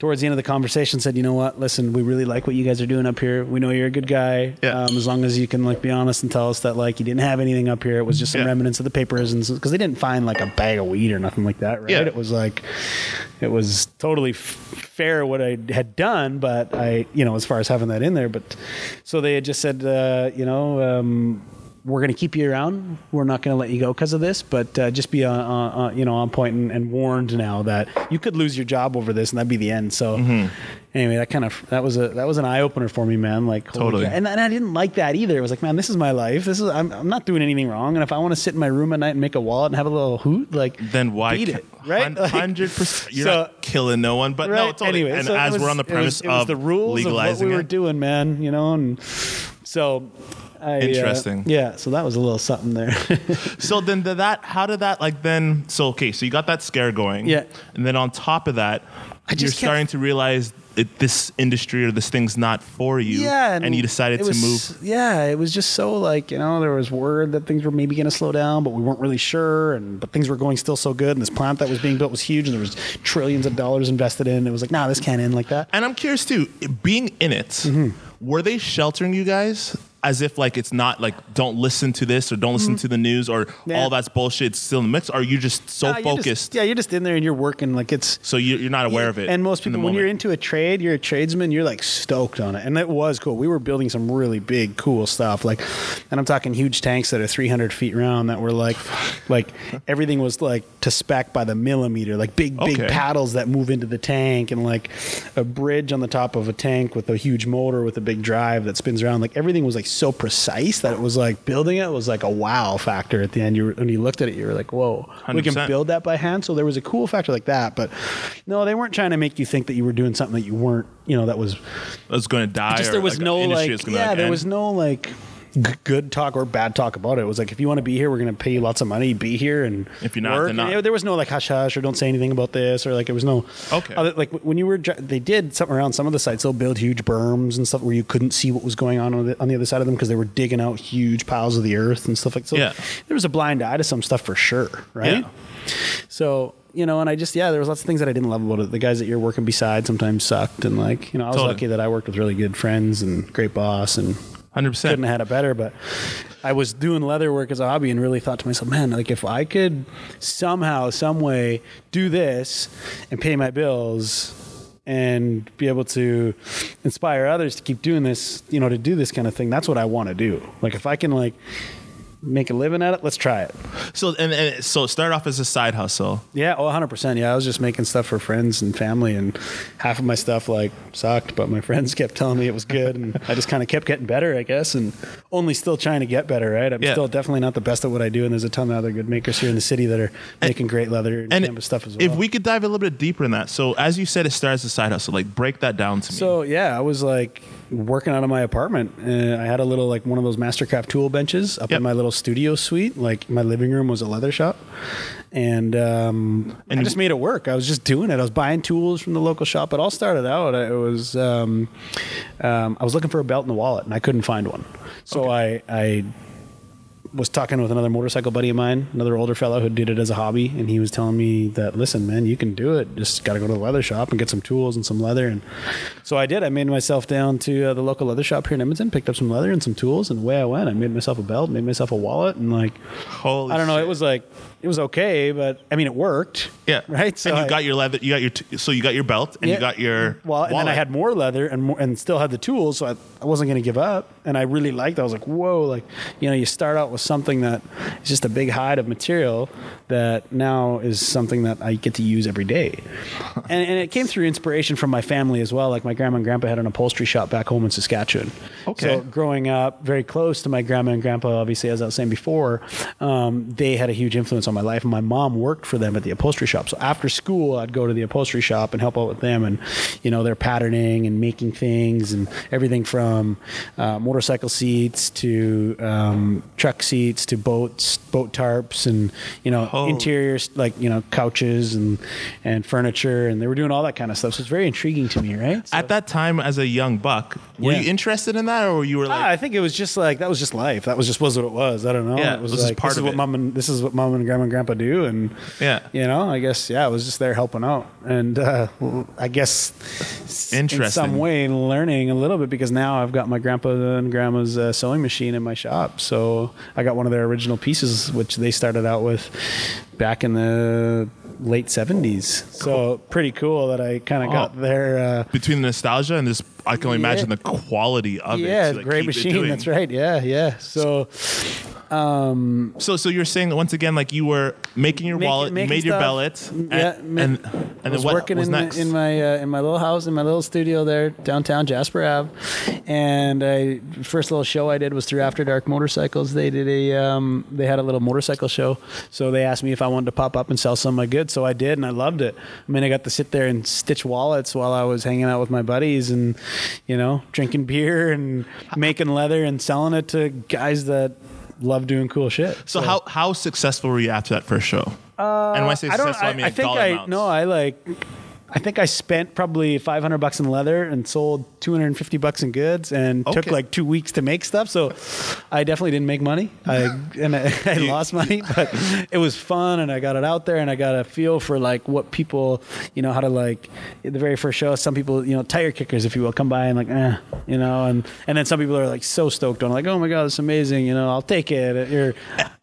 towards the end of the conversation said, you know what, listen, we really like what you guys are doing up here. We know you're a good guy. Yeah. Um, as long as you can like be honest and tell us that like you didn't have anything up here. It was just some Yeah. remnants of the papers and because they didn't find like a bag of weed or nothing like that, right? Yeah. It was like it was totally f- fair what I had done, but I, you know, as far as having that in there, but so they had just said, uh, you know, um, we're going to keep you around. We're not going to let you go because of this, but uh, just be, uh, uh, uh, you know, on point and, and warned now that you could lose your job over this, and that'd be the end. So, Mm-hmm. anyway, that kind of that was a that was an eye opener for me, man. Like Totally. and, and I didn't like that either. It was like, man, this is my life. This is I'm, I'm not doing anything wrong, and if I want to sit in my room at night and make a wallet and have a little hoot, like then why beat it, right? 100%. You're So- not killing no one, but no, Right. totally. Anyway, and so as was- we're on the it was- premise it was, of the rules of legalizing what we were doing, man, you know, and so. I, uh, Interesting. yeah, so that was a little something there. so then that how did that like then so okay so you got that scare going Yeah. and then on top of that I you're starting to realize that this industry or this thing's not for you yeah, and, you decided it to was- move Yeah, it was just so like you know there was word that things were maybe going to slow down, but we weren't really sure, and but things were going still so good, and this plant that was being built was huge, and there was trillions of dollars invested in. It was like, nah, this can't end like that. and i'm curious too being in it Mm-hmm. were they sheltering you guys as if like it's not like don't listen to this or don't listen to the news or Mm-hmm. Yeah. all that's bullshit it's still in the mix or are you just so you're just- focused yeah, you're just in there and you're working like it's so you, you're not aware of it And most people, when you're into a trade, you're a tradesman, you're like stoked on it. And it was cool. We were building some really big, cool stuff. Like, and I'm talking huge tanks that are 300 feet round that were like, like everything was like to spec by the millimeter, like big, big Okay. paddles that move into the tank and like a bridge on the top of a tank with a huge motor with a big drive that spins around. Like everything was like so precise that it was like building it was like a wow factor at the end. You were, when you looked at it, you were like, whoa, we can build that by hand. So there was a cool factor like that, but no, they weren't trying to make you think that you were doing something that you weren't. You know, that was it's going to die just there was like, no like yeah, like, there end. was no like g- good talk or bad talk about it. It was like if you want to be here, we're going to pay you lots of money, be here, and If you're not, work. then not. And there was no like hush hush or don't say anything about this or like it was no Okay. other- like when you were they did something around some of the sites. They'll build huge berms and stuff where you couldn't see what was going on on the, on the other side of them because they were digging out huge piles of the earth and stuff like so. Yeah. There was a blind eye to some stuff for sure, right? Yeah. So you know, and I just yeah, there was lots of things that I didn't love about it. The guys that you're working beside sometimes sucked, and like you know, I was Totally. lucky that I worked with really good friends and great boss, and 100% couldn't have had it better. But I was doing leather work as a hobby, and really thought to myself, man, like if I could somehow, some way, do this and pay my bills. And be able to inspire others to keep doing this, you know, to do this kind of thing. That's what I want to do. Like, if I can, like, make a living at it, let's try it. so and, and so it started off as a side hustle Yeah, oh, 100%. Yeah, I was just making stuff for friends and family, and half of my stuff like sucked, but my friends kept telling me it was good, and I just kind of kept getting better, I guess, and only still trying to get better, right? I'm Yeah. still definitely not the best at what I do, and there's a ton of other good makers here in the city that are making great leather and, and canvas stuff as well. if we could dive a little bit deeper in that so as you said it starts as a side hustle like break that down to me So yeah, I was like working out of my apartment. Uh, I had a little like one of those Mastercraft tool benches up Yep. in my little studio suite. Like my living room was a leather shop, and um, And I just made it work. I was just doing it. I was buying tools from the local shop. It all started out. It was um, um, I was looking for a belt and a wallet, and I couldn't find one. So I I was talking with another motorcycle buddy of mine, another older fellow who did it as a hobby, and he was telling me that, listen, man, you can do it. Just got to go to the leather shop and get some tools and some leather. And so I did. I made myself down to uh, the local leather shop here in Edmonton, picked up some leather and some tools, and away I went. I made myself a belt, made myself a wallet, and like, Holy I don't know, shit. it was like it was okay, but I mean, it worked. yeah right. So and you I- got your leather you got your t- so you got your belt and yeah. you got your well, and then I had more leather and more, and still had the tools, so I, I wasn't going to give up. And I really liked. it. I was like, whoa, like you know, you start out with something that is just a big hide of material that now is something that I get to use every day. and, and it came through inspiration from my family as well. Like my grandma and grandpa had an upholstery shop back home in Saskatchewan. Okay. So growing up very close to my grandma and grandpa, obviously, as I was saying before, um, they had a huge influence my life. And my mom worked for them at the upholstery shop. So after school, I'd go to the upholstery shop and help out with them. And, you know, they're patterning and making things and everything from uh, motorcycle seats to um, truck seats to boats, boat tarps, and you know Oh. interiors like you know couches and and furniture, and they were doing all that kind of stuff. So it's very intriguing to me, right? So- At that time, as a young buck, were Yeah. you interested in that, or you were like, Ah, I think it was just like that was just life. That was just was what it was. I don't know. Yeah, it was this is like part this is of what it. mom and this is what mom and grandma and grandpa do, and Yeah. you know, I guess yeah, I was just there helping out, and uh, I guess s- in Interesting. some way learning a little bit because now I've got my grandpa and grandma's uh, sewing machine in my shop, so I got one of their original pieces which they started out with back in the late 70s so pretty cool that i kind of Oh. got there. uh, between the nostalgia and this, I can only Yeah. imagine the quality of it. yeah to, like, great it machine that's right yeah yeah so um So, so you're saying that once again, like you were making your Making- wallet, you making made your stuff. bellet, and, Yeah, ma- and, I and then was what working was in, next? in my uh, in my little house in my little studio there downtown Jasper Ave, and I first little show I did was through After Dark Motorcycles. They did a um, they had a little motorcycle show, so they asked me if I wanted to pop up and sell some of my goods. So I did, and I loved it. I mean, I got to sit there and stitch wallets while I was hanging out with my buddies, and you know, drinking beer and making leather and selling it to guys that love doing cool shit. so, how how successful were you after that first show? Uh, and when I say I successful, I, I, mean I like think dollar I amounts. no. I like. I think I spent probably 500 bucks in leather and sold 250 bucks in goods and took like two weeks to make stuff. So I definitely didn't make money. I and I, I lost money, but it was fun and I got it out there and I got a feel for like what people, you know, how to like the very first show. Some people, you know, tire kickers, if you will, come by and like, eh, you know, and and then some people are like so stoked on like, oh my god, it's amazing. You know, I'll take it. You're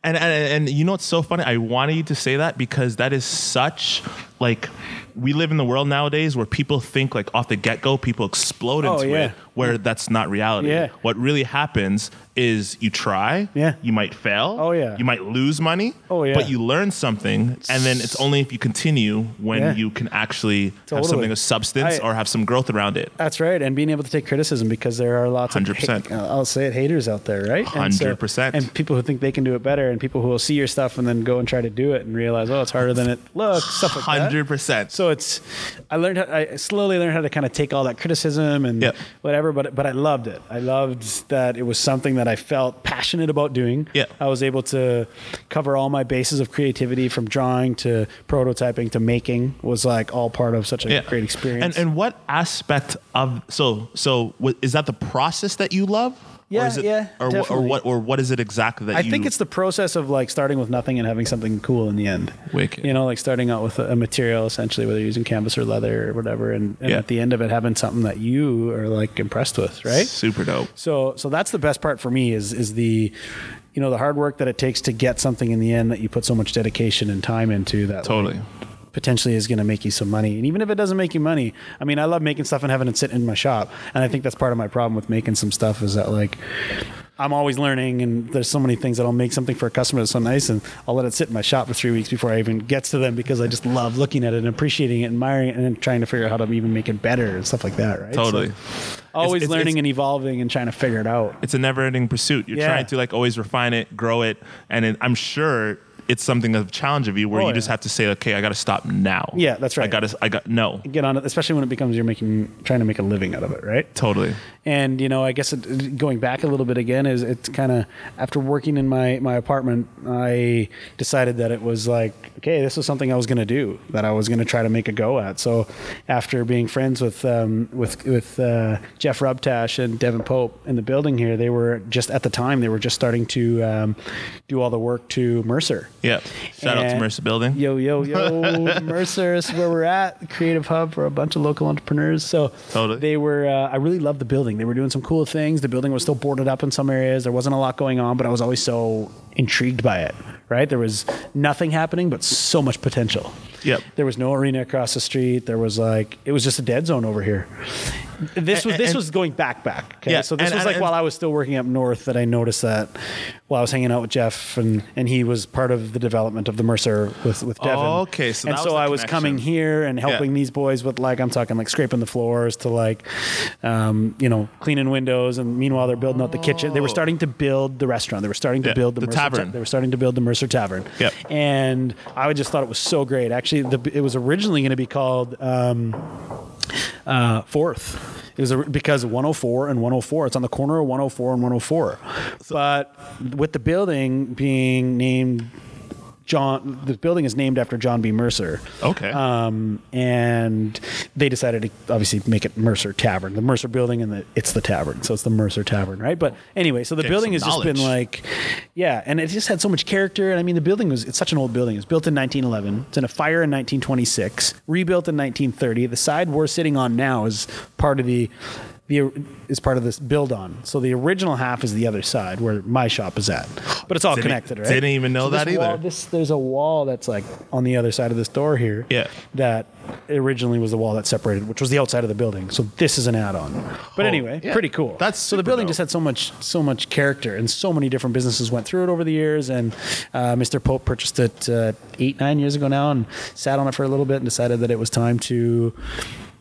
And, and and you know what's so funny? I wanted you to say that because that is such like we live in the world nowadays where people think like off the get go, people explode Oh, into yeah. it, where that's not reality. Yeah. What really happens is you try, Yeah. you might fail, Oh, yeah. you might lose money, Oh, yeah. but you learn something, and then it's only if you continue when Yeah. you can actually have something of substance I- or have some growth around it. That's right, and being able to take criticism because there are lots of 100%. ha- I'll say it haters out there, right? 100%. And people who think they can do it better, and people who will see your stuff and then go and try to do it and realize, oh, it's harder than it looks, stuff like that. Hundred percent. So it's, I learned, how, I slowly learned how to kind of take all that criticism and Yep. whatever, but but I loved it. I loved that it was something that I felt passionate about doing. Yeah. I was able to cover all my bases of creativity from drawing to prototyping to making was like all part of such a great experience. And and what aspect of so so is that the process that you love? Yeah, or is it, yeah, or, wh- or what or what is it exactly that I you think it's the process of like starting with nothing and having something cool in the end. Wicked. You know, like starting out with a, a material essentially, whether you're using canvas or leather or whatever, and, and Yeah. at the end of it having something that you are like impressed with, right? super dope. So, so that's the best part for me is is the, you know, the hard work that it takes to get something in the end that you put so much dedication and time into that. like, Totally. Potentially is going to make you some money. And even if it doesn't make you money, I mean, I love making stuff and having it sit in my shop. And I think that's part of my problem with making some stuff is that like I'm always learning and there's so many things that I'll make something for a customer that's so nice and I'll let it sit in my shop for three weeks before I even gets to them because I just love looking at it and appreciating it, admiring it, and then trying to figure out how to even make it better and stuff like that, right? So, Totally. always it's- learning it's- and evolving and trying to figure it out. It's a never-ending pursuit. You're Yeah. trying to like always refine it, grow it, and it, I'm sure it's something of a challenge of you where Oh, you just have to say, okay, I got to stop now. Yeah, that's right. I got to. I got no. Get on it, especially when it becomes you're making, trying to make a living out of it, right? Totally. And you know, I guess it, going back a little bit again is it's kind of after working in my my apartment, I decided that it was like okay, this was something I was going to do that I was going to try to make a go at. So after being friends with um, with with uh, Jeff Rubtash and Devin Pope in the building here, they were just at the time they were just starting to um, do all the work to Mercer. Yeah. Shout out to Mercer Building. Yo, yo, yo, Mercer is where we're at. Creative hub for a bunch of local entrepreneurs. So Totally. they were, uh, I really loved the building. They were doing some cool things. The building was still boarded up in some areas. There wasn't a lot going on, but I was always so intrigued by it, right? There was nothing happening, but so much potential. Yep. There was no arena across the street. There was like, it was just a dead zone over here. This was, And- this and- was going back, back. Okay. Yeah, So this and- was like while I was still working up north that I noticed that while I was hanging out with Jeff and, and he was part of the development of the Mercer with, with Devin. Oh, okay, so and so I was coming here and helping Yeah. these boys with like, I'm talking like scraping the floors to like, um, you know, cleaning windows. And meanwhile, they're building out the kitchen. They were Oh. starting to build the restaurant. They were starting to Yeah, build the, the Mercer Ta- tavern. they were starting to build the Mercer Tavern. Yep. And I just thought it was so great. Actually, the, it was originally going to be called, um, uh, Fourth. It was a, because 104 and 104. It's on the corner of 104 and 104. but with the building being named John, the building is named after John B. Mercer. Okay. Um, and they decided to obviously make it Mercer Tavern, the Mercer building, and the, it's the tavern. So it's the Mercer Tavern, right? But anyway, so the building has just been like, yeah, and it just had so much character. And I mean, the building was, it's such an old building. It was built in 1911. It's in a fire in 1926, rebuilt in 1930. The side we're sitting on now is part of the, the is part of this build on. So the original half is the other side where my shop is at, but it's all Didn't- connected, right? didn't even know So that wall- either. this there's a wall that's like on the other side of this door here. Yeah. That originally was the wall that separated, which was the outside of the building. So this is an add-on. But Oh, anyway, yeah. pretty cool. That's so the building dope. just had so much so much character, and so many different businesses went through it over the years. And uh, Mr. Pope purchased it uh, eight nine years ago now, and sat on it for a little bit, and decided that it was time to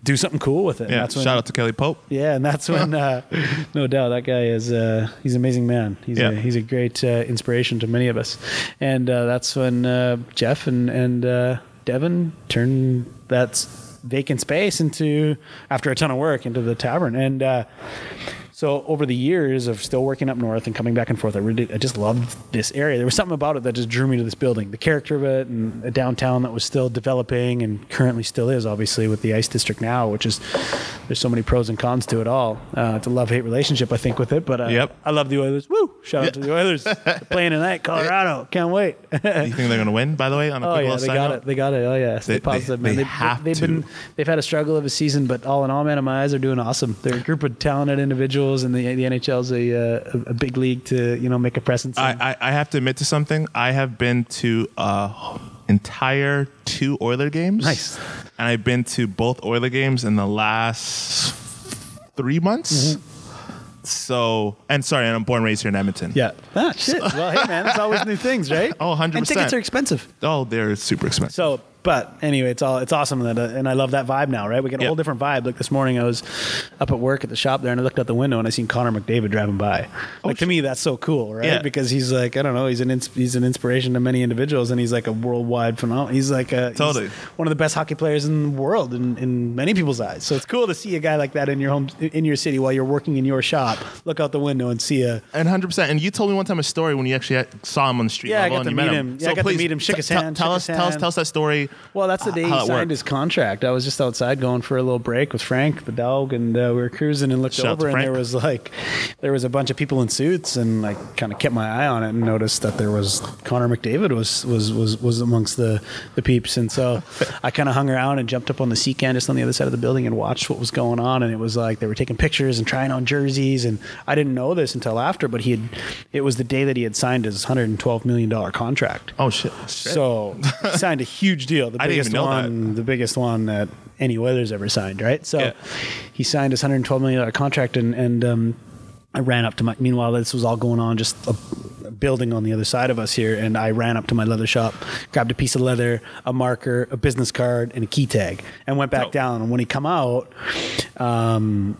do something cool with it. And Yeah. that's when, Shout out to Kelly Pope. yeah, and that's when, uh, no doubt, that guy is uh, he's an amazing man. He's Yeah. a, he's a great uh, inspiration to many of us, and uh, that's when uh, Jeff and and uh, Devin turned that vacant space into after a ton of work into the tavern, and uh, so over the years of still working up north and coming back and forth, I really I just loved this area. There was something about it that just drew me to this building, the character of it, and a downtown that was still developing and currently still is, obviously with the Ice District now, which is there's so many pros and cons to it all. Uh, it's a love hate relationship, I think, with it. But uh, Yep. I love the Oilers. Woo! Shout out to the Oilers playing tonight, Colorado. Can't wait. you think they're gonna win? By the way, on a Oh yeah, they got note? it. They got it. Oh yeah, stay They- positive, they- man. they They've, have they've to. been they've had a struggle of a season, but all in all, man, in my eyes, they're doing awesome. They're a group of talented individuals, and the the NHL's a uh, a, a big league to you know make a presence. in. I, I, I have to admit to something. I have been to uh, entire two Oiler games. Nice. And I've been to both Oiler games in the last three months. Mm-hmm. So, and sorry, and I'm born and raised here in Edmonton. yeah. Ah, shit. Well, hey, man, there's always new things, right? Oh, 100%. And tickets are expensive. Oh, they're super expensive. So, but anyway, it's all it's awesome that, uh, and I love that vibe now, right? We get a Yep. whole different vibe. Like this morning, I was up at work at the shop there, and I looked out the window and I seen Connor McDavid driving by. Like to me, that's so cool, right? Oh, Yeah. Because he's like, I don't know, he's an ins- he's an inspiration to many individuals, and he's like a worldwide phenomenon. He's like a Totally. one of the best hockey players in the world in, in many people's eyes. So it's cool to see a guy like that in your home in your city while you're working in your shop. Look out the window and see a And hundred percent. And you told me one time a story when you actually saw him on the street. Yeah, I got to meet him. him. Yeah, I got to meet him, shook his t- hand, Tell us, his tell us, tell us that story. Well, that's the day how he signed worked. his contract. I was just outside going for a little break with Frank, the dog, and uh, we were cruising and looked Shout over, and there was like, there was a bunch of people in suits, and I kind of kept my eye on it and noticed that there was Connor McDavid was was was was amongst the the peeps, and so I kind of hung around and jumped up on the sea can just on the other side of the building and watched what was going on, and it was like they were taking pictures and trying on jerseys, and I didn't know this until after, but he had, it was the day that he had signed his 112 million dollar contract. Oh shit! Shit. So he signed a huge deal, the I didn't biggest one, the biggest one that any Oilers ever signed, right? So Yeah. he signed his 112 million dollar contract, and and um, I ran up to my. Meanwhile, this was all going on, just a, a building on the other side of us here, and I ran up to my leather shop, grabbed a piece of leather, a marker, a business card, and a key tag, and went back Dope. down. And when he come out. Um,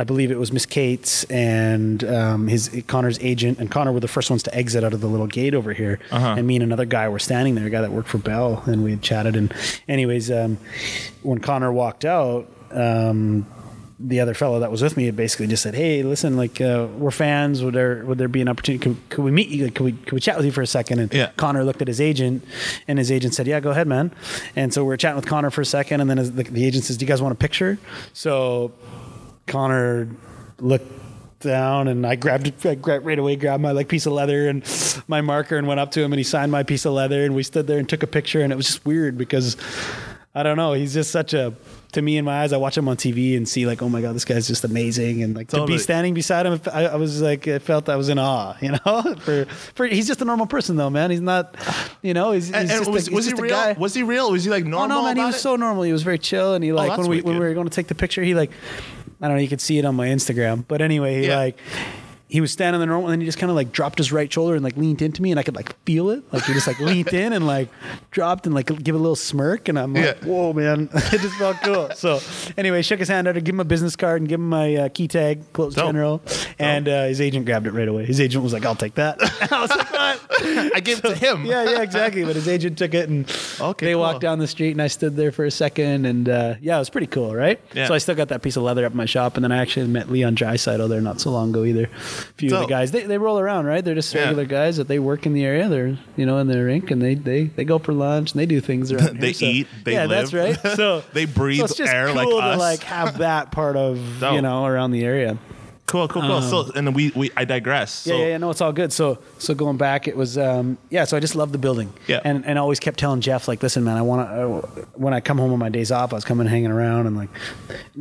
I believe it was Miss Cates and um, his Connor's agent, and Connor were the first ones to exit out of the little gate over here. Uh-huh. And me and another guy were standing there, a guy that worked for Bell, and we had chatted. And, anyways, um, when Connor walked out, um, the other fellow that was with me basically just said, "Hey, listen, like uh, we're fans. Would there would there be an opportunity? Could, could we meet you? Like, Could we could we chat with you for a second? And Yeah. Connor looked at his agent, and his agent said, "Yeah, go ahead, man." And so we are chatting with Connor for a second, and then the, the agent says, "Do you guys want a picture?" So Connor looked down and I grabbed, I grabbed right away, grabbed my like piece of leather and my marker and went up to him and he signed my piece of leather and we stood there and took a picture and it was just weird because I don't know, he's just such a to me in my eyes, I watch him on TV and see like, oh my god, this guy's just amazing, and like to be standing beside him, I, I was like, I felt I was in awe, you know. for for he's just a normal person though, man. He's not, you know, he's, he's And, was, a, he's was he a real? guy. Was he real? Was he like normal? Oh no, man, he was it? so normal. He was very chill, and he oh, like that's when we when we were going to take the picture, he like I don't know, you could see it on my Instagram, but anyway, he Yeah. like he was standing there normal, and then he just kind of like dropped his right shoulder and like leaned into me, and I could like feel it. Like he just like leaned in and like dropped and like give a little smirk, and I'm like, Yeah. whoa, man, it just felt cool. So anyway, shook his hand out, give him a business card, and give him my uh, key tag, Clo's General, and uh, his agent grabbed it right away. His agent was like, "I'll take that." I was like, "What?" I gave it to him. yeah, yeah, exactly. But his agent took it, and Okay, they cool. walked down the street, and I stood there for a second, and uh, yeah, it was pretty cool, right? Yeah. So I still got that piece of leather up in my shop, and then I actually met Leon Draisaitl there not so long ago either. Few of the guys, they, they roll around, right? They're just Yeah. regular guys that they work in the area. They're you know in their rink, and they they, they go for lunch, and they do things around They here. So- eat, they yeah, live. that's right. So They breathe so it's just air cool like to us. like have that part of you know around the area. Cool, cool, cool. so, and then we, we, I digress. So, Um, yeah, yeah, yeah, no, it's all good. So, so going back, it was, um, yeah. So I just loved the building. Yeah. And and I always kept telling Jeff, like, listen, man, I want to. When I come home on my days off, I was coming hanging around and like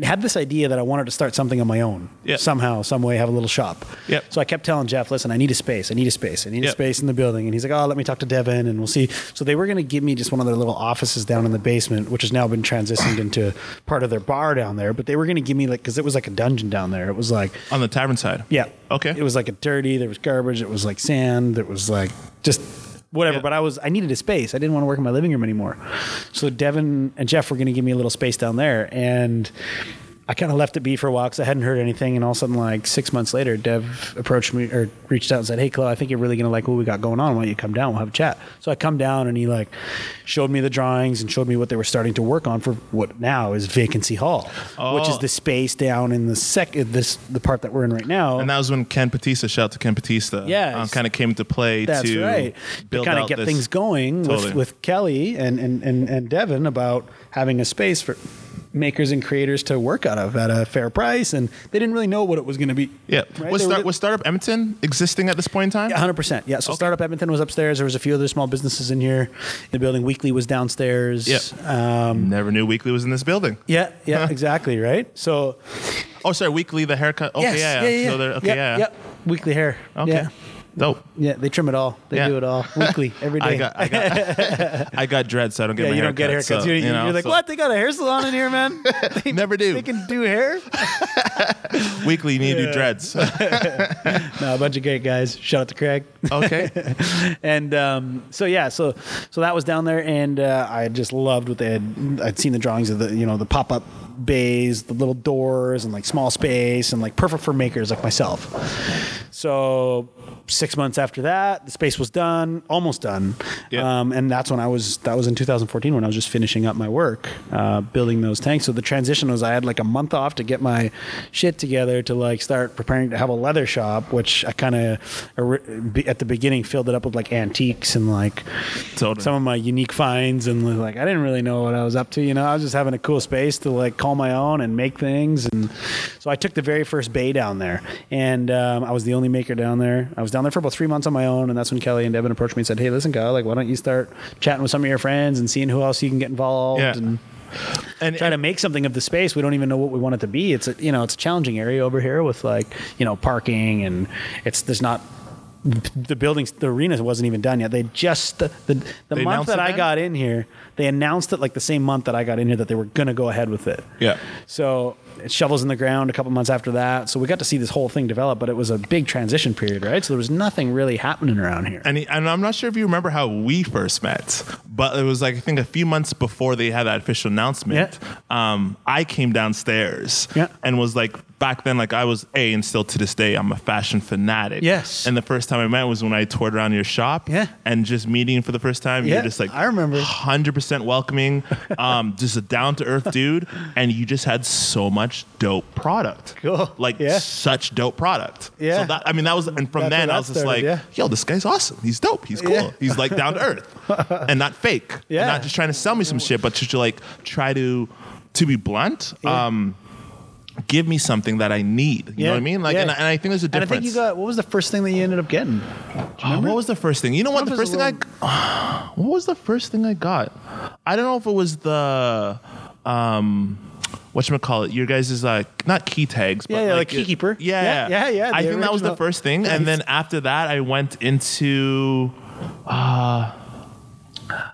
had this idea that I wanted to start something on my own. Yeah. Somehow, some way, have a little shop. Yep. So I kept telling Jeff, listen, I need a space. I need a space. I need a space in the building. And he's like, oh, let me talk to Devin and we'll see. So they were going to give me just one of their little offices down in the basement, which has now been transitioned into part of their bar down there. But they were going to give me like, because it was like a dungeon down there. It was like On the tavern side. yeah. Okay. It was like a dirty. There was garbage. It was like sand. It was like just whatever. Yeah. But I was I needed a space. I didn't want to work in my living room anymore. So Devin and Jeff were going to give me a little space down there, and I kind of left it be for a while because I hadn't heard anything. And all of a sudden, like six months later, Dev approached me or reached out and said, "Hey, Chloe, I think you're really going to like what we got going on. Why don't you come down? We'll have a chat." So I come down, and he like showed me the drawings and showed me what they were starting to work on for what now is Vacancy Hall, which is Oh. the space down in the sec this the part that we're in right now. And that was when Ken Bautista, shout out to Ken Bautista, Yes. um, kind of came into play That's to right. build to kind of get things going Totally. with, with Kelly and, and, and, and Devin about having a space for makers and creators to work out of at a fair price. And they didn't really know what it was going to be. Yeah. Right? Was, start, was Startup Edmonton existing at this point in time? Yeah, 100%. Yeah. So Startup Edmonton was upstairs. There was a few other small businesses in here. The building Weekly was downstairs. Yep. Um, Never knew Weekly was in this building. yeah, yeah, exactly. Right. So, Oh, sorry, Weekly, the haircut. Okay, yes, yeah, yeah, yeah. So okay, Yep, yeah. yep. Weekly hair. Okay. Yeah. Dope. Yeah, they trim it all. They Yeah. do it all weekly, every day. I got, I got, I got dread, so I don't get yeah, my you don't get cut, haircuts. so, you're, you know, you're like, so what? They got a hair salon in here, man? They, Never do. They can do hair. Weekly, you need to do dreads. no, a bunch of great guys. Shout out to Craig. okay. and um, so yeah, so so that was down there, and uh, I just loved what they had. I'd seen the drawings of the you know the pop up bays, the little doors, and like small space, and like perfect for makers like myself. So six months after that, the space was done, almost done, Yeah. um, and that's when I was. That was in 2014 when I was just finishing up my work, uh, building those tanks. So the transition was I had like a month off to get my shit together to like start preparing to have a leather shop, which I kind of at the beginning filled it up with like antiques and like Totally. some of my unique finds and like I didn't really know what I was up to. You know, I was just having a cool space to like call my own and make things. And so I took the very first bay down there, and um, I was the only maker down there. I was down there for about three months on my own, and that's when Kelly and Devin approached me and said, "Hey, listen, guy, like, why don't you start chatting with some of your friends and seeing who else you can get involved Yeah. and." And, try to make something of the space. We don't even know what we want it to be. It's a you know it's a challenging area over here with like you know parking and it's there's not the buildings the arena wasn't even done yet. They just the the, the month that I then? got in here, they announced it like the same month that I got in here that they were gonna go ahead with it. Yeah. So it shovels in the ground a couple months after that. So we got to see this whole thing develop, but it was a big transition period, right? So there was nothing really happening around here. And, he- and I'm not sure if you remember how we first met, but it was like I think a few months before they had that official announcement. Yeah. Um, I came downstairs Yeah. and was like back then, like I was a, and still to this day, I'm a fashion fanatic. Yes. And the first time I met was when I toured around your shop. Yeah. And just meeting for the first time, Yeah, you're just like I remember. 100% welcoming, um, just a down to earth dude, and you just had so much dope product. Cool. Like Yeah. such dope product. Yeah. So that I mean that was and from That's then I was just started, like, yeah. yo, this guy's awesome. He's dope. He's cool. Yeah. He's like down to earth and not fake. And Yeah. not just trying to sell me some shit, but just to like try to to be blunt. Yeah. Um, give me something that I need. You know what I mean? Like, yeah. and, and I think there's a And I difference. think you got what was the first thing that you ended up getting? Oh, what was the first thing? You know what? The first thing I what was the first thing I got? I don't know if it was the um what call it? Your guys is like not key tags, but Yeah, yeah, like it- Keykeeper. Yeah, Yeah, yeah, yeah, I think that was the first thing, and then after that, I went into uh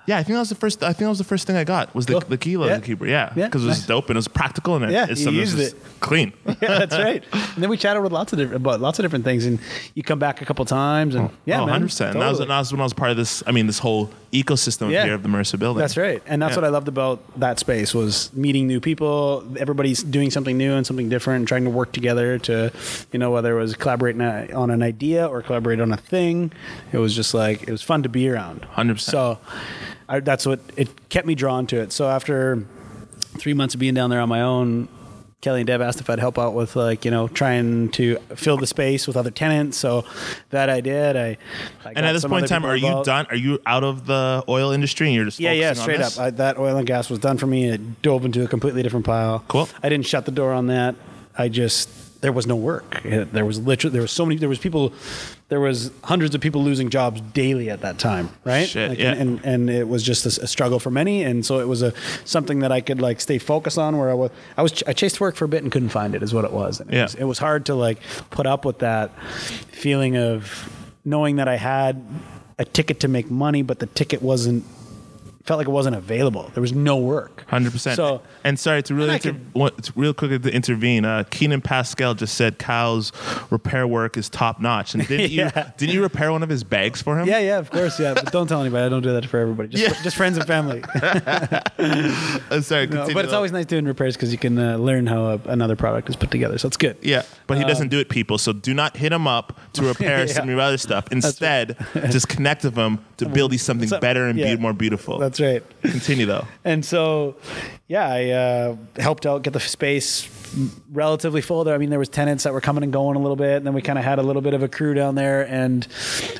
Yeah, I think that was the first. I think that was the first thing I got was the, Cool. the key Yeah. keeper. Yeah, Yeah, because it was nice. dope and it was practical and it, Yeah, it's you something used that's it. clean. yeah, that's right. And then we chatted with lots of different about lots of different things, and you come back a couple times, and yeah, oh, man, 100 percent. And that was, that was when I was part of this. I mean, this whole ecosystem Yeah. here of the Mercer building. That's right, and that's Yeah. what I loved about that space was meeting new people. Everybody's doing something new and something different, and trying to work together to, you know, whether it was collaborating on an idea or collaborate on a thing. It was just like it was fun to be around. 100%. So, I, that's what it kept me drawn to it. So after three months of being down there on my own. Kelly and Deb asked if I'd help out with like you know trying to fill the space with other tenants, so that I did. I, I And at this point in time, are you done? Are you out of the oil industry and you're just Yeah, yeah, straight up. I, that oil and gas was done for me. It dove into a completely different pile. Cool. I didn't shut the door on that. I just there was no work. Uh, there was literally there was so many. There was people. There was hundreds of people losing jobs daily at that time. Right. Shit, yeah. And and it was just a, a struggle for many. And so it was a something that I could like stay focused on. Where I was I was I chased work for a bit and couldn't find it. Is what it was. And it Yeah. was, it was hard to like put up with that feeling of knowing that I had a ticket to make money, but the ticket wasn't felt like it wasn't available. There was no work. Hundred percent. So and sorry to really inter- could- to real quick to intervene. Uh, Keenan Pascal just said Kyle's repair work is top notch, and didn't you didn't you repair one of his bags for him? yeah, yeah, of course, yeah. But don't tell anybody. I don't do that for everybody. Just, Yeah. just friends and family. Uh, sorry, No, but it's though. always nice doing repairs because you can uh, learn how a, another product is put together. So it's good. Yeah, but he doesn't do it, people. So do not hit him up to repair Yeah. some of your other stuff. Instead, just connect with him to build you something better and be more beautiful. That's right. Continue though. And so, yeah, I uh, helped out get the space relatively full. There, I mean, there was tenants that were coming and going a little bit, and then we kind of had a little bit of a crew down there. And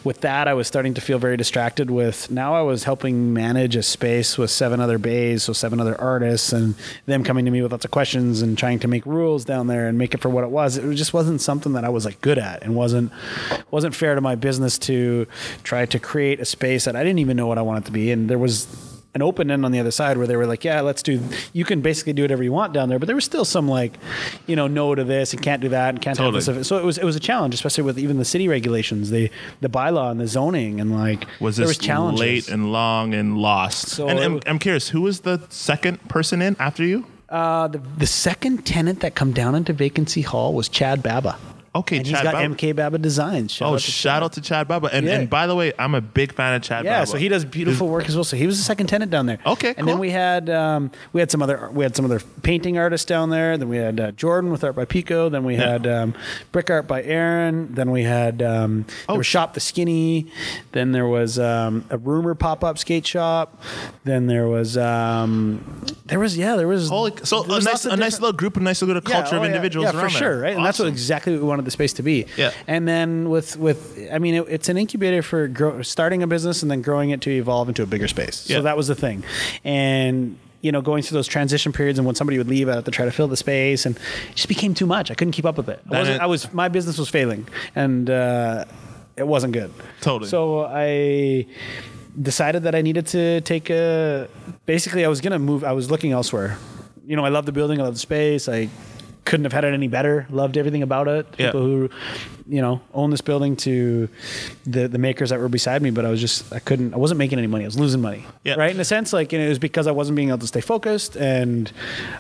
with that, I was starting to feel very distracted. With now, I was helping manage a space with seven other bays, so seven other artists, and them coming to me with lots of questions and trying to make rules down there and make it for what it was. It just wasn't something that I was like good at, and wasn't wasn't fair to my business to try to create a space that I didn't even know what I wanted to be. And there was an open end on the other side where they were like, yeah, let's do, you can basically do whatever you want down there. But there was still some like, you know, no to this and can't do that and can't Totally. have this. So it was, it was a challenge, especially with even the city regulations, the, the bylaw and the zoning and like, Was there this was challenges. late and long and lost? So and I'm, I'm curious, who was the second person in after you? uh, the, the second tenant that come down into vacancy hall was Chad Baba. Okay, and Chad he's got Baba. MK Baba Designs. Shout Oh, out shout out to Chad Baba. And, Yeah. and by the way, I'm a big fan of Chad Yeah, Baba. so he does beautiful work as well. So he was the second tenant down there. Okay, and then we had um, we had some other we had some other painting artists down there. Then we had uh, Jordan with art by Pico. Then we Yeah. had um, brick art by Aaron. Then we had um, there Oh. was shop the skinny. Then there was um, a rumor pop up skate shop. Then there was um, there was yeah there was Holy, so there a nice, a nice little group, a nice little yeah, culture oh, of individuals yeah, for sure, right? And that's what exactly what we wanted the space to be. Yeah. And then with with, I mean, it, it's an incubator for grow, starting a business and then growing it to evolve into a bigger space. Yeah. So that was the thing, and you know, going through those transition periods and when somebody would leave, I had to try to fill the space, and it just became too much. I couldn't keep up with it. I, wasn't, I was my business was failing, and uh, it wasn't good. Totally. So I decided that I needed to take a. Basically, I was gonna move. I was looking elsewhere. You know, I love the building. I love the space. I couldn't have had it any better. Loved everything about it. Yeah. People who, you know, own this building to the the makers that were beside me, but I was just I couldn't. I wasn't making any money. I was losing money. Yeah. Right. In a sense, like you know, it was because I wasn't being able to stay focused, and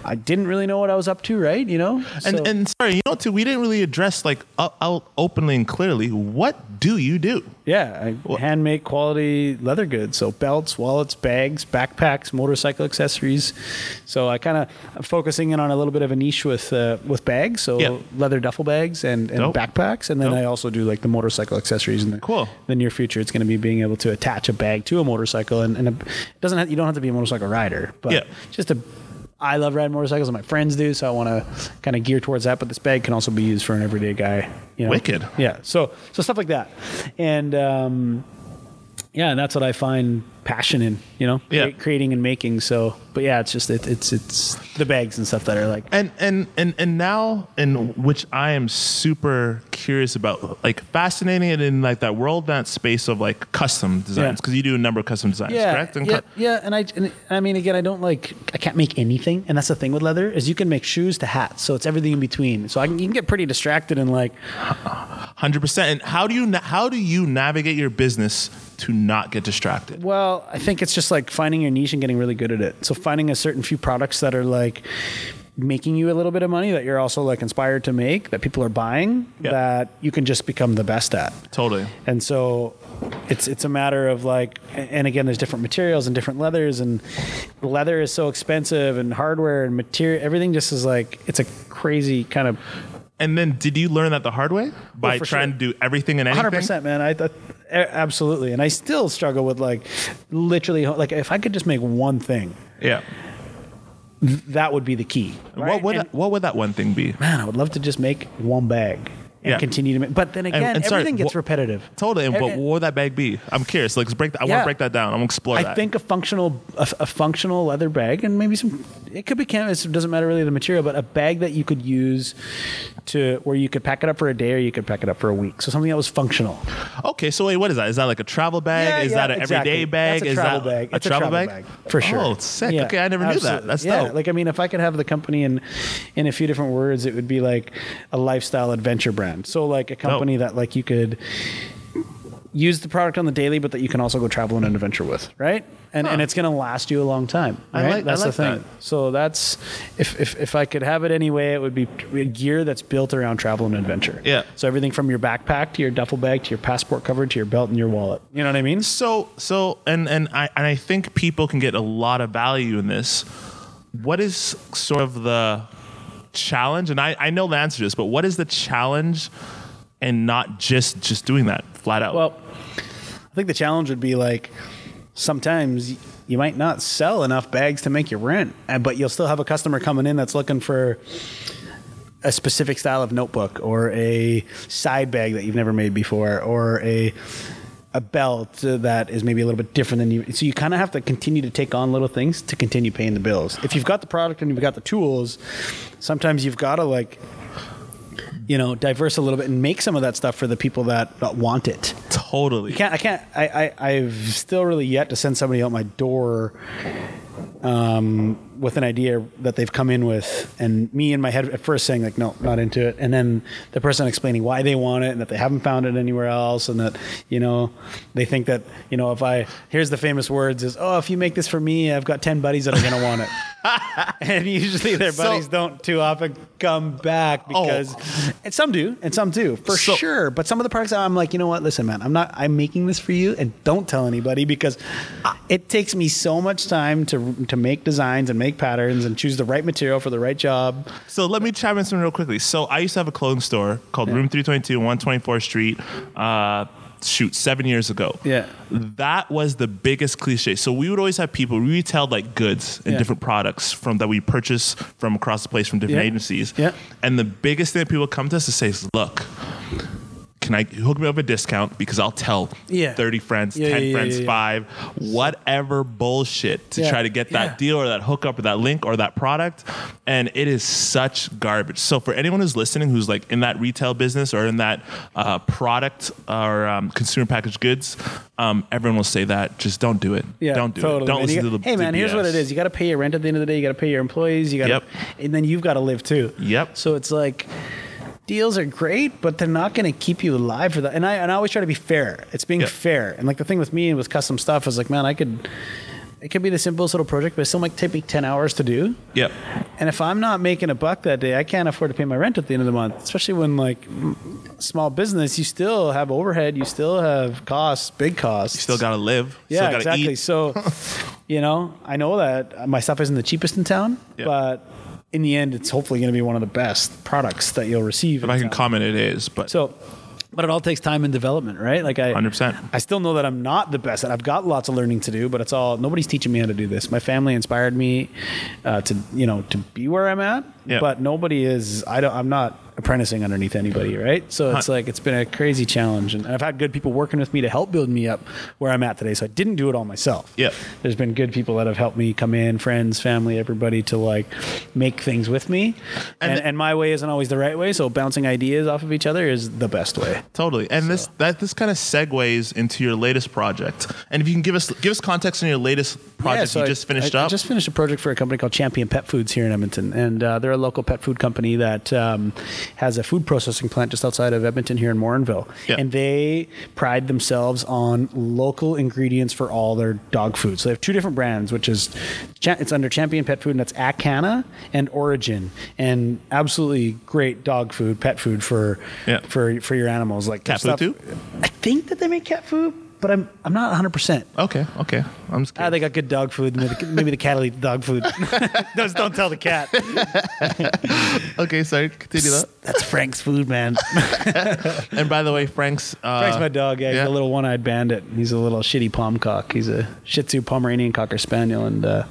I didn't really know what I was up to. Right. You know. And, So- and sorry, you know, too, we didn't really address like out, openly and clearly. What do you do? Yeah, I hand make quality leather goods. So belts, wallets, bags, backpacks, motorcycle accessories. So I kind of I'm focusing in on a little bit of a niche with uh, with bags. So Yeah. leather duffel bags and, and backpacks, and then. I also do like the motorcycle accessories. In the, Cool. the near future, it's going to be being able to attach a bag to a motorcycle, and, and it doesn't have, you don't have to be a motorcycle rider, but Yeah. just a. I love riding motorcycles, and my friends do, so I want to kind of gear towards that. But this bag can also be used for an everyday guy. You know? Wicked. Yeah. So so stuff like that, and um, yeah, and that's what I find passion in. You know, Yeah. cre- creating and making. So, but yeah, it's just it, it's it's the bags and stuff that are like And and and and now, in which I am super curious about, like fascinating it in like that world, that space of like custom designs, Yeah. because you do a number of custom designs, yeah, correct? And yeah, cu- yeah, and I, and I mean, again, I don't like, I can't make anything, and that's the thing with leather is you can make shoes to hats, so it's everything in between. So I can, you can get pretty distracted and like, Hundred percent. And how do you na- how do you navigate your business to not get distracted? Well, I think it's just like finding your niche and getting really good at it. So finding a certain few products that are like making you a little bit of money that you're also like inspired to make that people are buying Yeah. that you can just become the best at. Totally. And so it's it's a matter of like and again there's different materials and different leathers and leather is so expensive and hardware and material everything just is like it's a crazy kind of And then did you learn that the hard way oh, by Oh, trying sure. to do everything and anything? Hundred percent, man. I thought absolutely, and I still struggle with like literally like if I could just make one thing, Yeah. that would be the key. What would And, what would that one thing be? man? I would love to just make one bag and Yeah. continue to make. But then again, and sorry, everything gets wha- repetitive. Totally. And Eh, what, eh, what would that bag be? I'm curious. Like, break that. I want to break that down. I'm gonna explore I that. think a functional a, a functional leather bag and maybe some it could be canvas it doesn't matter really the material but a bag that you could use to where you could pack it up for a day or you could pack it up for a week so something that was functional Okay, so wait, what is that? Is that like a travel bag? Yeah, is yeah, that an exactly. everyday bag? That's a is travel that bag. a It's a travel, travel bag? bag, for sure. Oh, it's sick. Yeah, okay, I never knew that. absolutely. That's yeah. dope. Like I mean, if I could have the company in in a few different words, it would be like a lifestyle adventure brand. So like a company that like you could use the product on the daily, but that you can also go travel on an adventure with, right? And and it's going to last you a long time. I Right? like- that's like the thing. that. So that's if, if if I could have it anyway, it would be gear that's built around travel and adventure. Yeah. So everything from your backpack to your duffel bag to your passport cover to your belt and your wallet. You know what I mean? So so and and I and I think people can get a lot of value in this. What is sort of the challenge? And I, I know the answer to this, but what is the challenge and not just just doing that flat out? Well, I think the challenge would be like sometimes you might not sell enough bags to make your rent, but you'll still have a customer coming in that's looking for a specific style of notebook or a side bag that you've never made before or a a belt that is maybe a little bit different than you so you kind of have to continue to take on little things to continue paying the bills if you've got the product and you've got the tools sometimes you've got to like you know diverse a little bit and make some of that stuff for the people that, that want it totally. I can't I can't I, I I've still really yet to send somebody out my door um, with an idea that they've come in with and me in my head at first saying like no not into it. And then the person explaining why they want it and that they haven't found it anywhere else and that you know they think that you know if I here's the famous words is oh if you make this for me I've got 10 buddies that are going to want it. And usually their So- buddies don't too often come back oh. because and some do and some do for So- sure. But some of the products i'm like you know what? Listen man i'm not i'm making this for you and don't tell anybody because it takes me so much time to to make designs and make patterns and choose the right material for the right job So let me chime in some real quickly. So I used to have a clothing store called Room 322, 124th Street. Uh, shoot, seven years ago. Yeah. That was the biggest cliche. So we would always have people we retailed like goods and Yeah. different products from that we purchase from across the place from different Yeah. agencies. Yeah. And the biggest thing that people come to us to say is, look. Can I hook me up a discount because I'll tell Yeah. 30 friends, Yeah, 10 yeah, friends, five, whatever bullshit to try to get that deal or that hookup or that link or that product. And it is such garbage. So for anyone who's listening who's like in that retail business or in that uh, product or um, consumer packaged goods, um, everyone will say that. Just don't do it. Yeah, don't do totally, it. Don't man. Listen got- to the Hey, man, the here's what it is. You got to pay your rent at the end of the day. You got to pay your employees. You got, Yep. and then you've got to live too. Yep. So it's like deals are great, but they're not going to keep you alive for that. And I and I always try to be fair. It's being fair. And like the thing with me and with custom stuff is like, man, I could. It could be the simplest little project, but it still might take me ten hours to do. Yep. And if I'm not making a buck that day, I can't afford to pay my rent at the end of the month. Especially when like small business, you still have overhead, you still have costs, big costs. You still got to live. Yeah, still gotta exactly. Eat. So, you know, I know that my stuff isn't the cheapest in town, Yeah. but in the end, it's hopefully going to be one of the best products that you'll receive. If I can comment, it is. But So, but it all takes time and development, right? Like I, 100%. I still know that I'm not the best. and I've got lots of learning to do, but it's all nobody's teaching me how to do this. My family inspired me uh, to, you know, to be where I'm at. Yeah. But nobody is. I don't. I'm not apprenticing underneath anybody, right? So it's like it's been a crazy challenge, and I've had good people working with me to help build me up where I'm at today. So I didn't do it all myself. Yep. There's been good people that have helped me come in, friends, family, everybody to like make things with me. And And, the- and, my way isn't always the right way. So bouncing ideas off of each other is the best way. Totally, and this that this kind of segues into your latest project. And if you can give us give us context on your latest project so you I- just finished I, up. I just finished a project for a company called Champion Pet Foods here in Edmonton, and uh, they're a local pet food company that um, has a food processing plant just outside of Edmonton here in Morinville, Yeah. and they pride themselves on local ingredients for all their dog food. So they have two different brands, which is it's under Champion Pet Food, and that's Acana and Orijen, and absolutely great dog food, pet food for Yeah. for for your animals. Like Cat food stuff- too? I think that they make cat food, but I'm I'm not 100. percent Okay, okay. I'm just Ah, kidding. they got good dog food. Maybe the, maybe the cat will eat the dog food. Just don't tell the cat. okay, sorry. Continue that. That's Frank's food, man. And by the way, Frank's. Uh, Frank's my dog. Yeah, he's yeah. a little one-eyed bandit. He's a little shitty pomcock. He's a Shih Tzu Pomeranian Cocker Spaniel, and uh,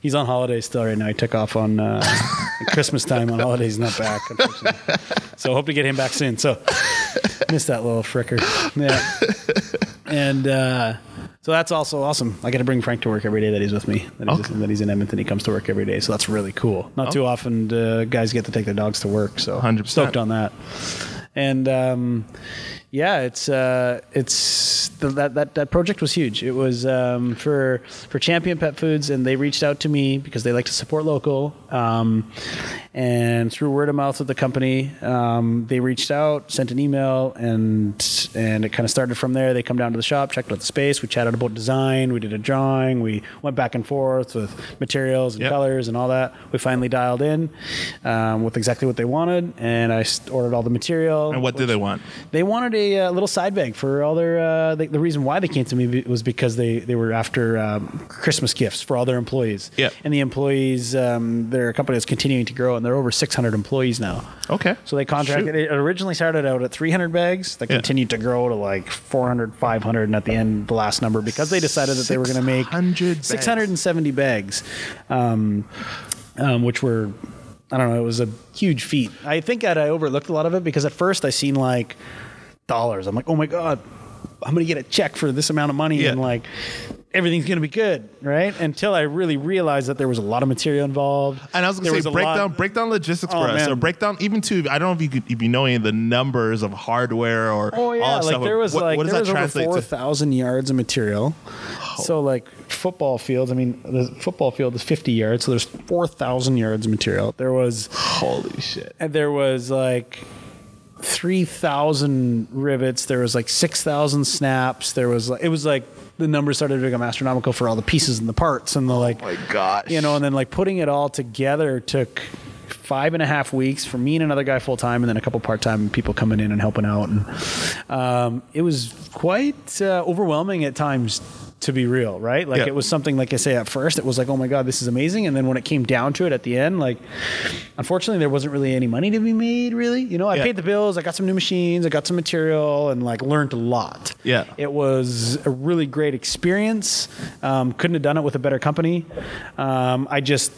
he's on holiday still right now. He took off on uh, Christmas time on holidays. He's not back, unfortunately. So hope to get him back soon. So miss that little fricker. Yeah. And uh, so that's also awesome. I get to bring Frank to work every day that he's with me. That he's, Okay. that he's in Edmonton. He comes to work every day. So that's really cool. Not too often uh, guys get to take their dogs to work. So 100%. stoked on that. And um, yeah, it's uh, it's the, that that that project was huge. It was um, for for Champion Pet Foods, and they reached out to me because they like to support local. Um, and through word of mouth with the company, um, they reached out, sent an email, and and it kind of started from there. They come down to the shop, checked out the space, we chatted about design, we did a drawing, we went back and forth with materials and Yep. colors and all that. We finally dialed in um, with exactly what they wanted, and I ordered all the material. And what did they want? They wanted a uh, little side bag for all their. Uh, the, the reason why they came to me was because they they were after um, Christmas gifts for all their employees. Yeah. And the employees, um, they're company is continuing to grow, and they're over 600 employees now. Okay. So they contracted. Shoot. It originally started out at 300 bags. That Yeah. continued to grow to like 400, 500, and at the end, the last number because they decided that they were going to make 600 bags. 670 bags, um, um, which were. I don't know. It was a huge feat. I think that I overlooked a lot of it because at first I seen like dollars. I'm like, oh my god, I'm gonna get a check for this amount of money Yeah. and like everything's gonna be good, right? Until I really realized that there was a lot of material involved. And I was gonna say, a break down, break down logistics Oh, for us, man. or break down even to. I don't know if you could, if you know any of the numbers of hardware or Oh yeah, all that like stuff. there was what, like what does there that was over four to? yards of material. Oh. So like football fields, I mean, the football field is fifty yards, so there's four thousand yards of material. There was Holy shit! and there was like three thousand rivets. There was like six thousand snaps. There was like it was like the numbers started to become astronomical for all the pieces and the parts and the like. Oh my gosh! you know, and then like putting it all together took five and a half weeks for me and another guy full time, and then a couple part time people coming in and helping out, and um, it was quite uh, overwhelming at times. To be real, right? Like Yeah. it was something like I say at first, it was like, oh my god, this is amazing, and then when it came down to it at the end, like, unfortunately, there wasn't really any money to be made. Really, you know, I Yeah. paid the bills, I got some new machines, I got some material, and like learned a lot. Yeah. It was a really great experience. Um, couldn't have done it with a better company. Um, I just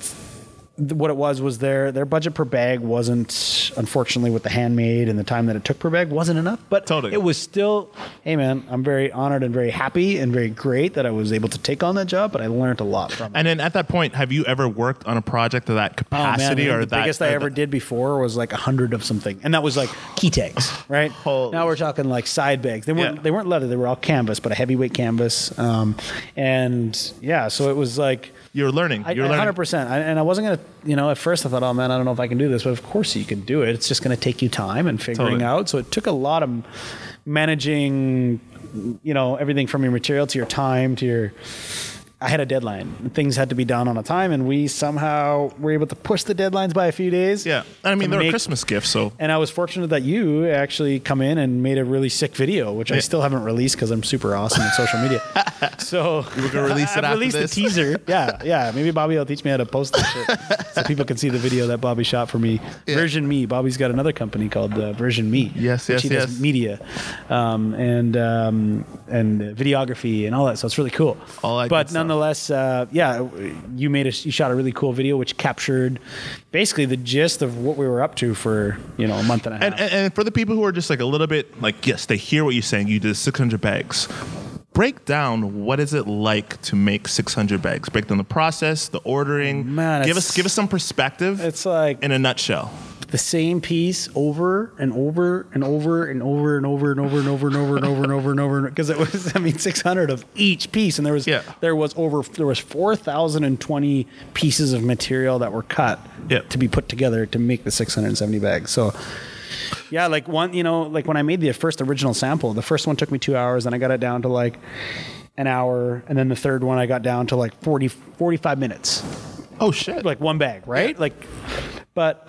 what it was was their their budget per bag wasn't unfortunately with the handmade and the time that it took per bag wasn't enough but Totally. it was still hey man i'm very honored and very happy and very great that i was able to take on that job but i learned a lot from it And then at that point, have you ever worked on a project of that Oh, capacity man, or the that? biggest I ever that- did before was like a hundred of something, and that was like key tags, right? Holy now we're talking like side bags. They weren't Yeah. they weren't leather; they were all canvas, but a heavyweight canvas. Um, and yeah, so it was like You're learning. I, You're learning. hundred percent. And I wasn't gonna, you know, at first I thought, oh man, I don't know if I can do this, but of course you can do it. It's just gonna take you time and figuring Totally. out. So it took a lot of managing, you know, everything from your material to your time to your. I had a deadline. Things had to be done on a time, and we somehow were able to push the deadlines by a few days. Yeah, and I mean they're a Christmas gift, so And I was fortunate that you actually come in and made a really sick video, which I still haven't released because I'm super awesome on social media. So We're gonna release it I after released this? the teaser. Yeah, yeah. Maybe Bobby will teach me how to post that shit, so people can see the video that Bobby shot for me. Version Me. Bobby's got another company called uh, Version Me. Yes, yes, yes. media, um, and um, and videography and all that. So it's really cool. All that but stuff. Nonetheless, uh, yeah, you made a you shot a really cool video which captured basically the gist of what we were up to for you know a month and a half. And, and, and for the people who are just like a little bit like, yes, they hear what you're saying. You did 600 bags. Break down what is it like to make 600 bags. Break down the process, the ordering. Man, give us give us some perspective. It's like in a nutshell. The same piece over and over and over and over and over and over and over and over and over and over and over because it was I mean 600 of each piece and there was Yeah. there was over there was 4020 pieces of material that were cut Yeah. to be put together to make the 670 bags so Yeah, like one, you know, like when I made the first original sample, the first one took me two hours, and I got it down to like an hour, and then the third one I got down to like 40, 45 minutes, Oh shit! like one bag, right? Like, but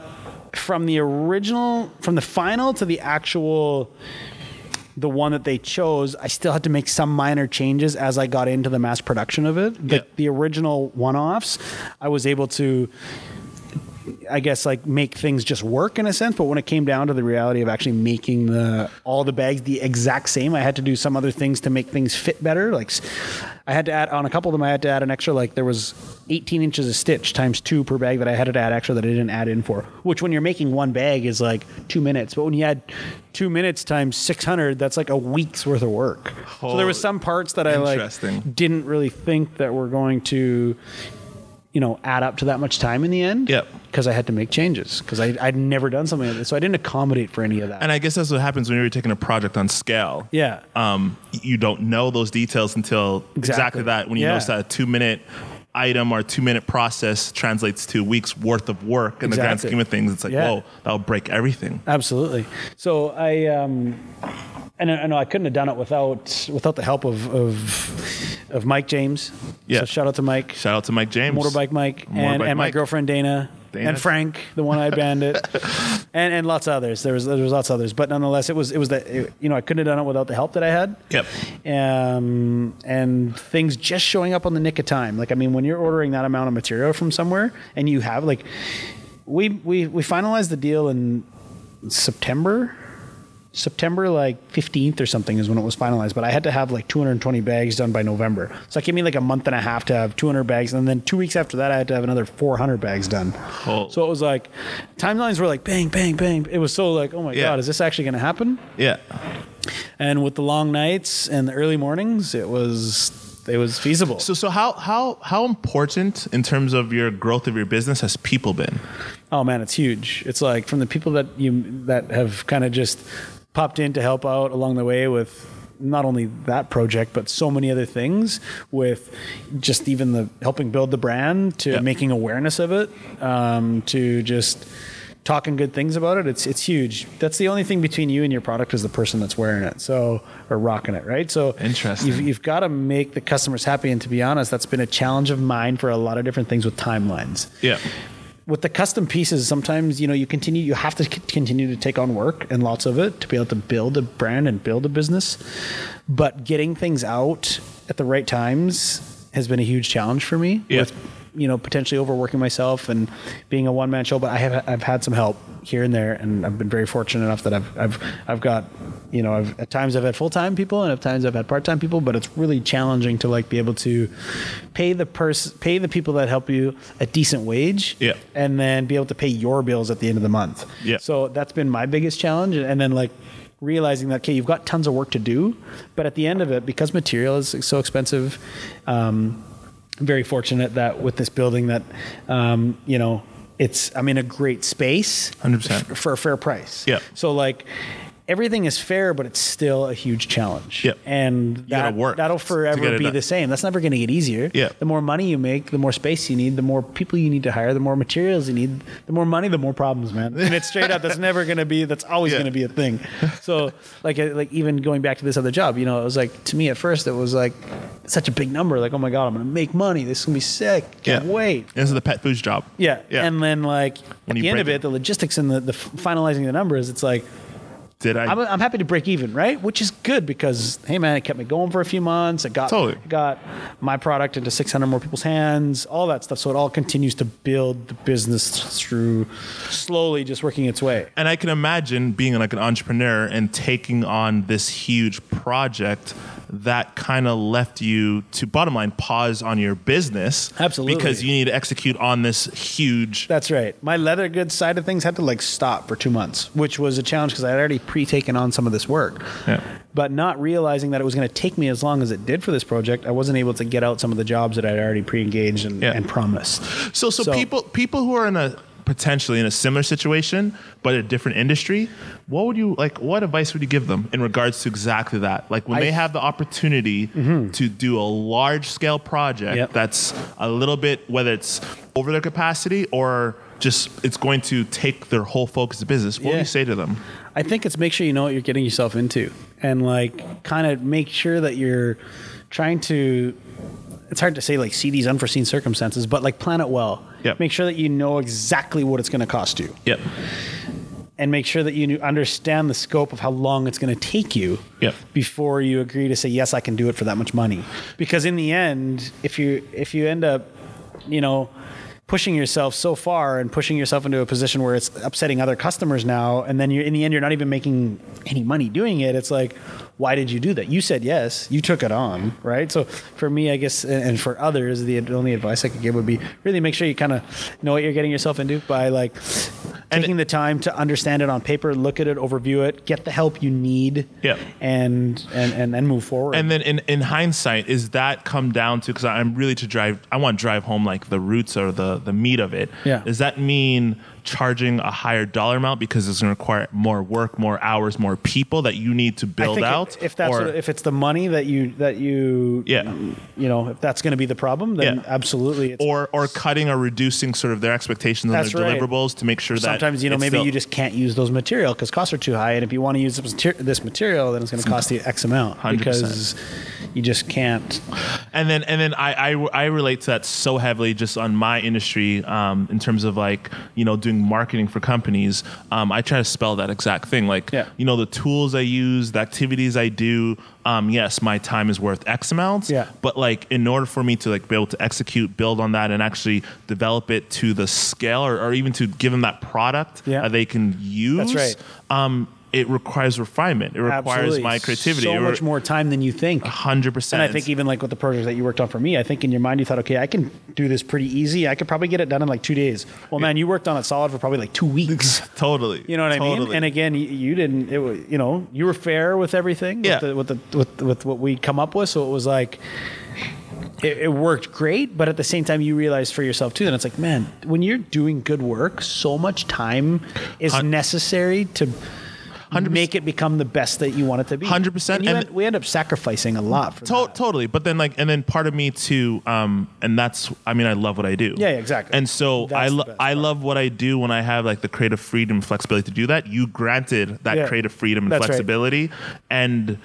from the original, from the final to the actual, the one that they chose, I still had to make some minor changes as I got into the mass production of it. The, Yeah. the original one-offs, I was able to I guess like make things just work in a sense. But when it came down to the reality of actually making the all the bags the exact same, I had to do some other things to make things fit better. Like I had to add on a couple of them. I had to add an extra like there was 18 inches of stitch times two per bag that I had to add extra that I didn't add in for. Which when you're making one bag is like two minutes, but when you add two minutes times 600, that's like a week's worth of work. so there was some parts that I like didn't really think that were going to you know add up to that much time in the end Yep. because I had to make changes because I'd never done something like this. So I didn't accommodate for any of that. And I guess that's what happens when you're taking a project on scale. Yeah. Um, you don't know those details until exactly, Exactly. that. When you Yeah. notice that a two minute item or two minute process translates to weeks worth of work in the grand scheme of things, it's like, Yeah. whoa, that'll break everything. Absolutely. So I, um, and I, I know I couldn't have done it without without the help of of, of Mike James. Yeah. So shout out to Mike, Shout out to Mike James. Motorbike Mike, and, Motorbike and my Mike. girlfriend Dana. Dana. And Frank, the one-eyed bandit, and and lots of others. There was there was lots of others, but nonetheless, it was it was that you know I couldn't have done it without the help that I had. Yep. um, and things just showing up on the nick of time. Like, I mean, when you're ordering that amount of material from somewhere and you have like, we we we finalized the deal in September. September like 15th or something is when it was finalized, but I had to have like 220 bags done by November. So it gave me like a month and a half to have 200 bags, and then two weeks after that, I had to have another 400 bags done. Oh. So it was like timelines were like bang, bang, bang. It was so like, oh my Yeah. god, is this actually going to happen? Yeah. And with the long nights and the early mornings, it was it was feasible. So, so how, how, how important in terms of your growth of your business has people been? oh man, it's huge. It's like from the people that you that have kind of just popped in to help out along the way with not only that project but so many other things with just even the helping build the brand to Yeah. making awareness of it um, to just talking good things about it it's it's huge that's the only thing between you and your product is the person that's wearing it so or rocking it right so Interesting. you've, you've got to make the customers happy and to be honest that's been a challenge of mine for a lot of different things with timelines Yeah. With the custom pieces, sometimes you know you continue, you have to c- continue to take on work and lots of it to be able to build a brand and build a business. But getting things out at the right times has been a huge challenge for me. Yeah. With you know potentially overworking myself and being a one man show, but I have I've had some help here and there, and I've been very fortunate enough that I've I've I've got you know I've, at times I've had full time people and at times I've had part time people, but it's really challenging to like be able to pay the person pay the people that help you a decent wage Yeah. and then be able to pay your bills at the end of the month. Yeah. So that's been my biggest challenge. And then like realizing that, okay, you've got tons of work to do, but at the end of it, because material is so expensive, um, I'm very fortunate that with this building that, um, you know, it's, I'm in a great space 100%. f- for a fair price. Yeah. So like, Everything is fair, but it's still a huge challenge. Yep. And that, work that'll forever be done. the same. That's never going to get easier. Yeah. The more money you make, the more space you need, the more people you need to hire, the more materials you need, the more money, the more problems, man. And it's straight up. That's never going to be. That's always Yeah. going to be a thing. So, like, uh, like even going back to this other job, you know, it was like to me at first, it was like such a big number. Like, oh my god, I'm going to make money. This is going to be sick. Can't Yeah. wait. This is the pet foods job. Yeah. Yeah. And then like When at you the end of break it, the logistics and the, the finalizing the numbers, it's like Did I? I'm, I'm happy to break even, right? Which is good because hey, man, it kept me going for a few months. It got Totally. it got my product into 600 more people's hands, all that stuff. So it all continues to build the business through slowly, just working its way. and I can imagine being like an entrepreneur and taking on this huge project that kind of left you to bottom line pause on your business Absolutely. because you need to execute on this huge That's right. My leather goods side of things had to like stop for two months, which was a challenge because I had already pre-taken on some of this work. Yeah. But not realizing that it was going to take me as long as it did for this project, I wasn't able to get out some of the jobs that I'd already pre-engaged and, Yeah. and promised. So, so, So- people people who are in a potentially in a similar situation but a different industry, what would you like? What advice would you give them in regards to exactly that? Like when I- they have the opportunity mm-hmm. to do a large scale project Yep. that's a little bit whether it's over their capacity or just it's going to take their whole focus of business. What would Yeah. you say to them? I think it's make sure you know what you're getting yourself into and like kind of make sure that you're trying to it's hard to say like see these unforeseen circumstances, but like plan it well. Yep. Make sure that you know exactly what it's going to cost you Yep. and make sure that you understand the scope of how long it's going to take you Yep. before you agree to say yes I can do it for that much money because in the end if you if you end up you know pushing yourself so far and pushing yourself into a position where it's upsetting other customers now and then you're in the end you're not even making any money doing it it's like why did you do that you said yes you took it on right so for me i guess and for others the only advice i could give would be really make sure you kind of know what you're getting yourself into by like And- taking the time to understand it on paper look at it overview it get the help you need Yep. and and and then move forward And then in, in hindsight, is that come down to because I'm really to drive I want to drive home like the roots or the the meat of it. Yeah. Does that mean charging a higher dollar amount because it's going to require more work, more hours, more people that you need to build think if- out? If, that's Or- what, if it's the money that you that you Yeah. you know if that's going to be the problem, then Yeah. absolutely. It's, or or cutting or reducing sort of their expectations on their right. deliverables to make sure that sometimes you know maybe still- you just can't use those material because costs are too high, and if you want to use this this material, then it's going to cost you X amount 100%. because you just can't. and then and then I, I I relate to that so heavily just on my industry um, in terms of like you know doing marketing for companies. Um, I try to spell that exact thing like Yeah. you know the tools I use, the activities I do. Um, yes, my time is worth X amounts. Yeah. But like in order for me to like be able to execute, build on that, and actually develop it to the scale, or, or even to give them that product Yeah. that they can use. That's right. Um, it requires refinement. It requires Absolutely. my creativity. So much more time than you think. Hundred percent. And I think even like with the project that you worked on for me, I think in your mind you thought, okay, I can do this pretty easy. I could probably get it done in like two days. Well, man, you worked on it solid for probably like two weeks. totally. You know what I mean? And again, you, you didn't. It was, you know, you were fair with everything. Yeah. With, the, with the with with what we come up with, so it was like. It, it worked great, but at the same time, you realize for yourself too that it's like, man, when you're doing good work, so much time is necessary to 100. make it become the best that you want it to be. 100%, And and- end- we end up sacrificing a lot for To- that. totally but then like and then part of me too um and that's i mean i love what i do Yeah, yeah, exactly. and so That's i lo- i love what i do when i have like the creative freedom and flexibility to do that you granted that Yeah. creative freedom and That's right. flexibility and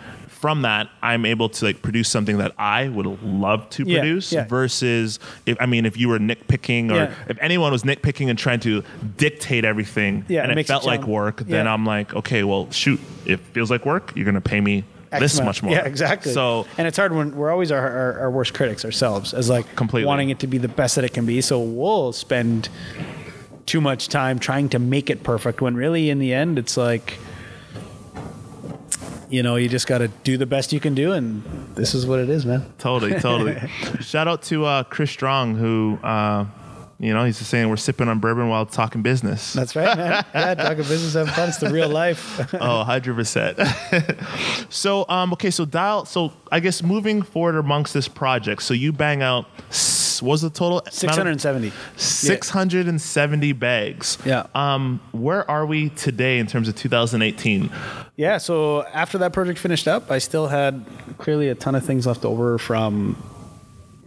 from that i'm able to like produce something that i would love to Yeah, produce yeah. versus if i mean if you were nitpicking or Yeah. if anyone was nitpicking and trying to dictate everything and it it, makes it felt like work then i'm like okay well shoot it feels like work you're going to pay me X this amount. much more Yeah, exactly. so and it's hard when we're always our, our, our worst critics ourselves, as like Completely. wanting it to be the best that it can be. So we'll spend too much time trying to make it perfect when really in the end it's like you know you just got to do the best you can do and this is what it is man Totally, totally. Shout out to uh, Chris Strong, who, uh, you know, he's just saying we're sipping on bourbon while talking business. that's right man yeah talking business having fun it's the real life oh, 100%. so, um, okay, so dial, so I guess moving forward amongst this project, so you bang out, was the total? amount of- 670 670 bags. Yeah. Um, where are we today in terms of 2018? Yeah, so after that project finished up, I still had clearly a ton of things left over from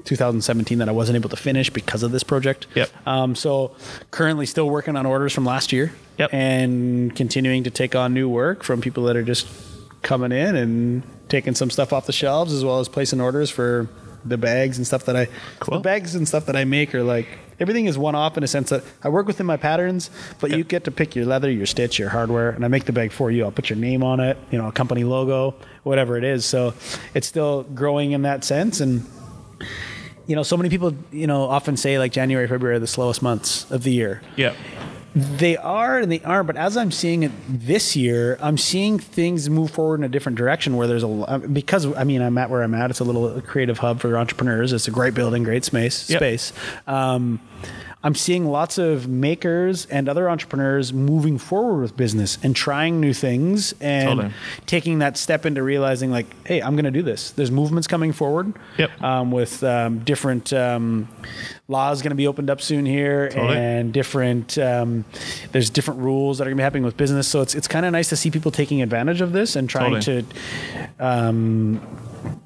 2017 that I wasn't able to finish because of this project. Yep. Um, so currently still working on orders from last year. Yep. And continuing to take on new work from people that are just coming in and taking some stuff off the shelves as well as placing orders for the bags and stuff that I Cool. the bags and stuff that I make are like everything is one off in a sense that I work within my patterns, but you get to pick your leather, your stitch, your hardware, and I make the bag for you. I'll put your name on it, you know, a company logo, whatever it is. So it's still growing in that sense and you know, so many people, you know, often say like January, February are the slowest months of the year. Yeah. They are and they aren't, but as I'm seeing it this year, I'm seeing things move forward in a different direction where there's a because I mean I'm at where I'm at. It's a little creative hub for entrepreneurs. It's a great building, great space. Yep. Space. Um, I'm seeing lots of makers and other entrepreneurs moving forward with business and trying new things and Totally. taking that step into realizing like, hey, I'm going to do this. There's movements coming forward Yep. um, with um, different um, laws going to be opened up soon here Totally. and different um, there's different rules that are going to be happening with business so it's, it's kind of nice to see people taking advantage of this and trying Totally. to um,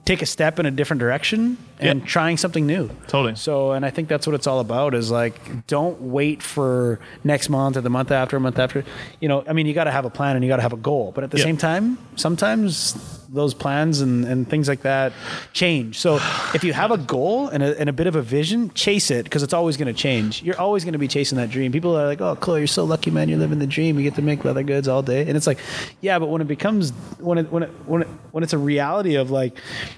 take a step in a different direction and Yeah. trying something new. Totally. So, and I think that's what it's all about is like, don't wait for next month or the month after, a month after. You know, I mean, you got to have a plan and you got to have a goal. But at the Yeah. same time, sometimes those plans and, and things like that change. So if you have a goal and a, and a bit of a vision, chase it because it's always going to change. You're always going to be chasing that dream. People are like, oh, Chloe, you're so lucky, man. You're living the dream. You get to make leather goods all day. And it's like, yeah, but when it becomes, when it, when it, when it, when it's a reality of like,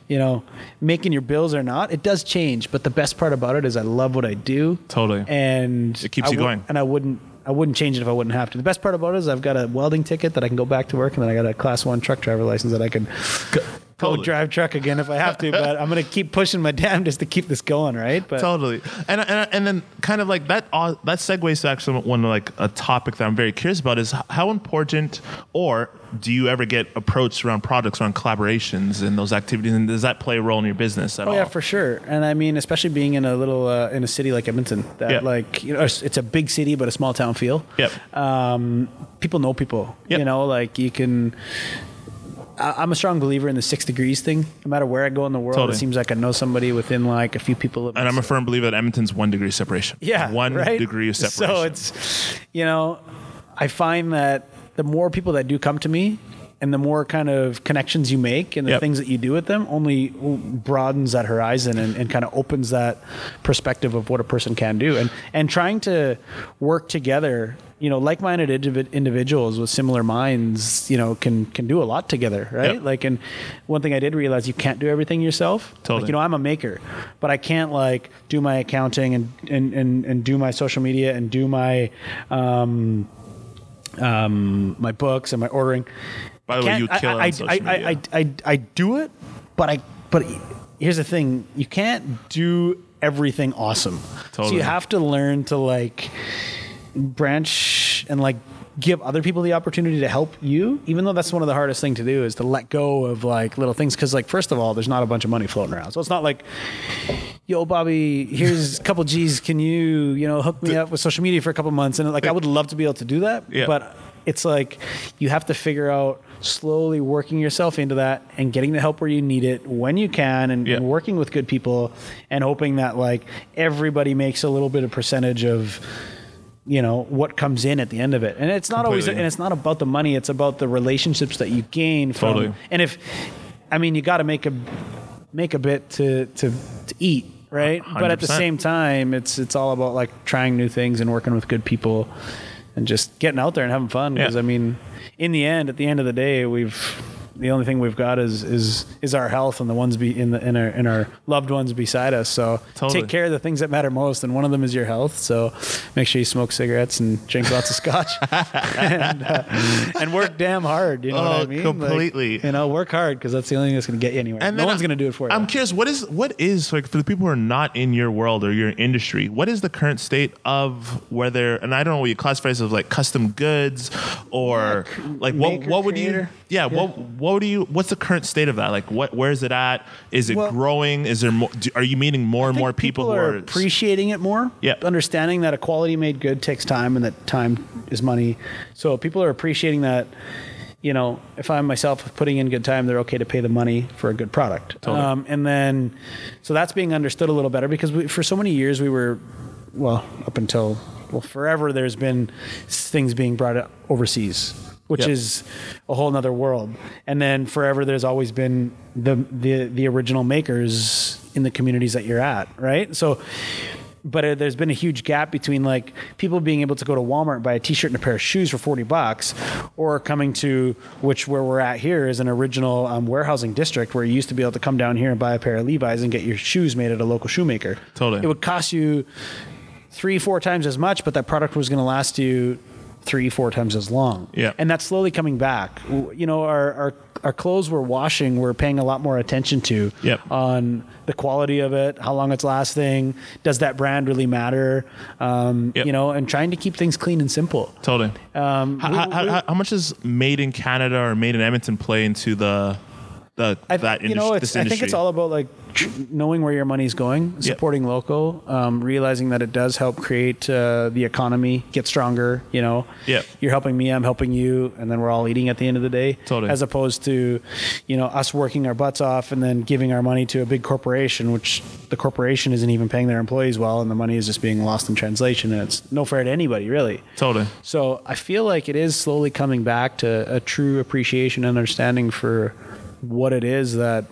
you know, making your bills or not, it does change. But the best part about it is I love what I do. Totally. And It keeps I you going. And I wouldn't, I wouldn't change it if I wouldn't have to. The best part about it is I've got a welding ticket that I can go back to work, and then I got a class one truck driver license that I can Totally. drive truck again if I have to. But I'm gonna keep pushing my damnedest to keep this going, right? But Totally, and, and and then kind of like that. Uh, that segues to actually one like a topic that I'm very curious about is how important, or do you ever get approached around products, around collaborations, and those activities, and does that play a role in your business at all? Oh all? yeah, for sure. And I mean, especially being in a little uh, in a city like Edmonton, that like you know, it's it's a big city but a small town feel. Yep. Um, people know people. Yep. You know, like you can. I- I'm a strong believer in the six degrees thing. No matter where I go in the world, Totally. it seems like I know somebody within like a few people. and I'm a firm believer that Edmonton's one degree separation. yeah, one right? degree of separation. So it's, you know, I find that the more people that do come to me, and the more kind of connections you make and the Yep. things that you do with them, only broadens that horizon and, and kind of opens that perspective of what a person can do. And and trying to work together, you know, like-minded individ- individuals with similar minds, you know, can can do a lot together, right? Yep. Like, and one thing I did realize you can't do everything yourself. Totally. Like, you know, I'm a maker, but I can't like do my accounting and and and, and do my social media and do my um, um, my books and my ordering. By the way, you kill I, I. I, I, I, do it, but I but here's the thing: you can't do everything awesome. So you have to learn to like branch and like give other people the opportunity to help you even though that's one of the hardest thing to do is to let go of like little things. Because like first of all there's not a bunch of money floating around. So it's not like yo bobby here's a couple g's. Can you you know hook me up with social media for a couple months? And like i would love to be able to do that Yeah. but it's like you have to figure out slowly working yourself into that and getting the help where you need it when you can and, Yeah. and working with good people and hoping that like everybody makes a little bit of percentage of you know what comes in at the end of it. And it's not always and it's not about the money it's about the relationships that you gain from Totally. and if i mean you got to make a make a bit to to to eat right? But at the same time it's it's all about like trying new things and working with good people and just getting out there and having fun because Yeah. i mean in the end at the end of the day we've the only thing we've got is is is our health and the ones be in the in our in our loved ones beside us. So Totally. take care of the things that matter most, and one of them is your health. So make sure you smoke cigarettes and drink lots of scotch, and, uh, and work damn hard. You know what Oh, I mean? Like, completely. you know, work hard because that's the only thing that's going to get you anywhere. And no one's going to do it for you. I'm curious, what is what is like for the people who are not in your world or your industry? What is the current state of whether? And I don't know what you classify as like custom goods or like what maker, what would you? creator. Yeah, what what do you? What's the current state of that? Like what where is it at? Is it Well- growing? Is there more? Do, are you meeting more and more people, who are are appreciating it more. Yep. Understanding that a quality made good takes time and that time is money. So people are appreciating that, you know, if I'm myself putting in good time, they're okay to pay the money for a good product. Totally. Um, and then, so that's being understood a little better because we, for so many years we were, well, up until, well, forever there's been things being brought overseas. Which Yep. is a whole nother world, and then forever there's always been the the the original makers in the communities that you're at, right? So, but uh, there's been a huge gap between like people being able to go to Walmart and buy a T-shirt and a pair of shoes for forty bucks, or coming to which where we're at here is an original um, warehousing district where you used to be able to come down here and buy a pair of Levi's and get your shoes made at a local shoemaker. Totally. it would cost you three, four times as much, but that product was going to last you three, four times as long. Yeah. And that's slowly coming back. You know, our, our, our clothes we're washing, we're paying a lot more attention to Yep. on the quality of it, how long it's lasting, does that brand really matter? Um, Yep. You know, and trying to keep things clean and simple. totally? Um, how, we- how, we- how, how much does made in Canada or made in Edmonton play into the the I, that you know, it's, I think it's all about like knowing where your money's going, supporting local, um, realizing that it does help create uh, the economy get stronger. You know, Yeah. you're helping me, I'm helping you, and then we're all eating at the end of the day. Totally. As opposed to, you know, us working our butts off and then giving our money to a big corporation, which the corporation isn't even paying their employees well, and the money is just being lost in translation, and it's no fair to anybody, really. totally. So I feel like it is slowly coming back to a true appreciation and understanding for what it is that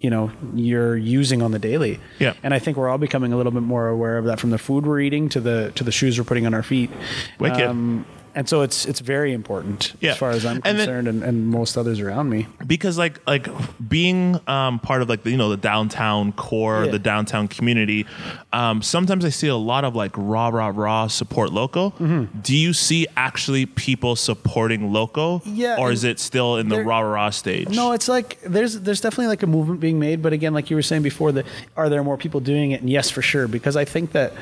you know you're using on the daily. Yeah. And I think we're all becoming a little bit more aware of that from the food we're eating to the to the shoes we're putting on our feet. Um, Wicked. And so it's it's very important Yeah. as far as I'm And then- concerned and, and most others around me. because like like being um, part of like the, you know the downtown core, Yeah. the downtown community. Um, sometimes I see a lot of like raw, raw, raw support local. Mm-hmm. Do you see actually people supporting local? Yeah, or is it still in the raw, raw stage? No, it's like there's there's definitely like a movement being made, but again, like you were saying before, that are there more people doing it? And yes, for sure, because I think that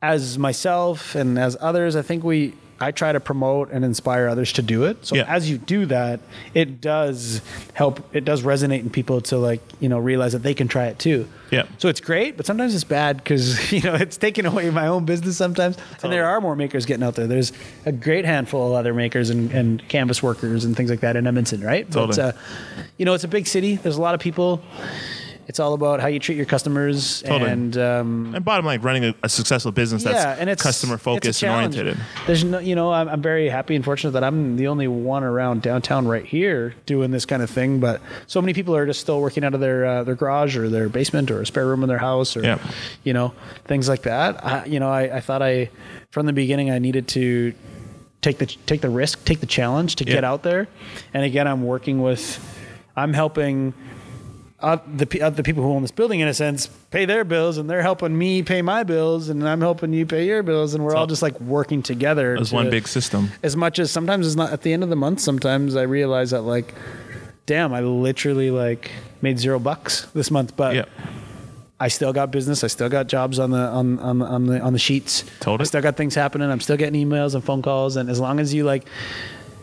as myself and as others, I think we I try to promote and inspire others to do it. So Yeah. as you do that, it does help. It does resonate in people to like you know realize that they can try it too. Yeah. So it's great, but sometimes it's bad because you know it's taking away my own business sometimes. And there are more makers getting out there. There's a great handful of leather makers and, and canvas workers and things like that in Edmonton, right? Totally. But, uh, you know, it's a big city. There's a lot of people. It's all about how you treat your customers Totally. and um, And bottom line, running a, a successful business yeah, that's and it's customer focused and oriented. There's no, you know, I'm, I'm very happy and fortunate that I'm the only one around downtown right here doing this kind of thing. But so many people are just still working out of their uh, their garage or their basement or a spare room in their house or Yeah. you know things like that. I, you know, I, I thought I from the beginning I needed to take the take the risk, take the challenge to get out there. And again, I'm working with, I'm helping uh, the uh, the people who own this building, in a sense, pay their bills, and they're helping me pay my bills, and I'm helping you pay your bills, and we're all just like working together. As to- one big system. As much as sometimes it's not at the end of the month. Sometimes I realize that like, damn, I literally like made zero bucks this month, but. Yeah. I still got business. I still got jobs on the on on on the, on the sheets. Totally. I still got things happening. I'm still getting emails and phone calls. And as long as you like,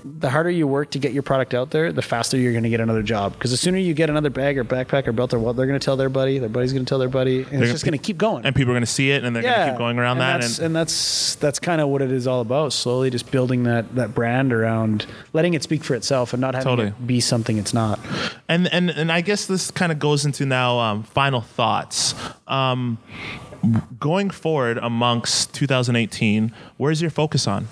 the harder you work to get your product out there, the faster you're going to get another job. Because the sooner you get another bag or backpack or belt or what, they're going to tell their buddy. Their buddy's going to tell their buddy, and gonna- it's just going to keep going. And people are going to see it and they're going to keep going around and that. That's, And, and that's that's kind of what it is all about. Slowly, just building that that brand around, letting it speak for itself, and not having Totally. it be something it's not. and and and I guess this kind of goes into now um, final thoughts. Um, going forward amongst 2018, where's your focus on?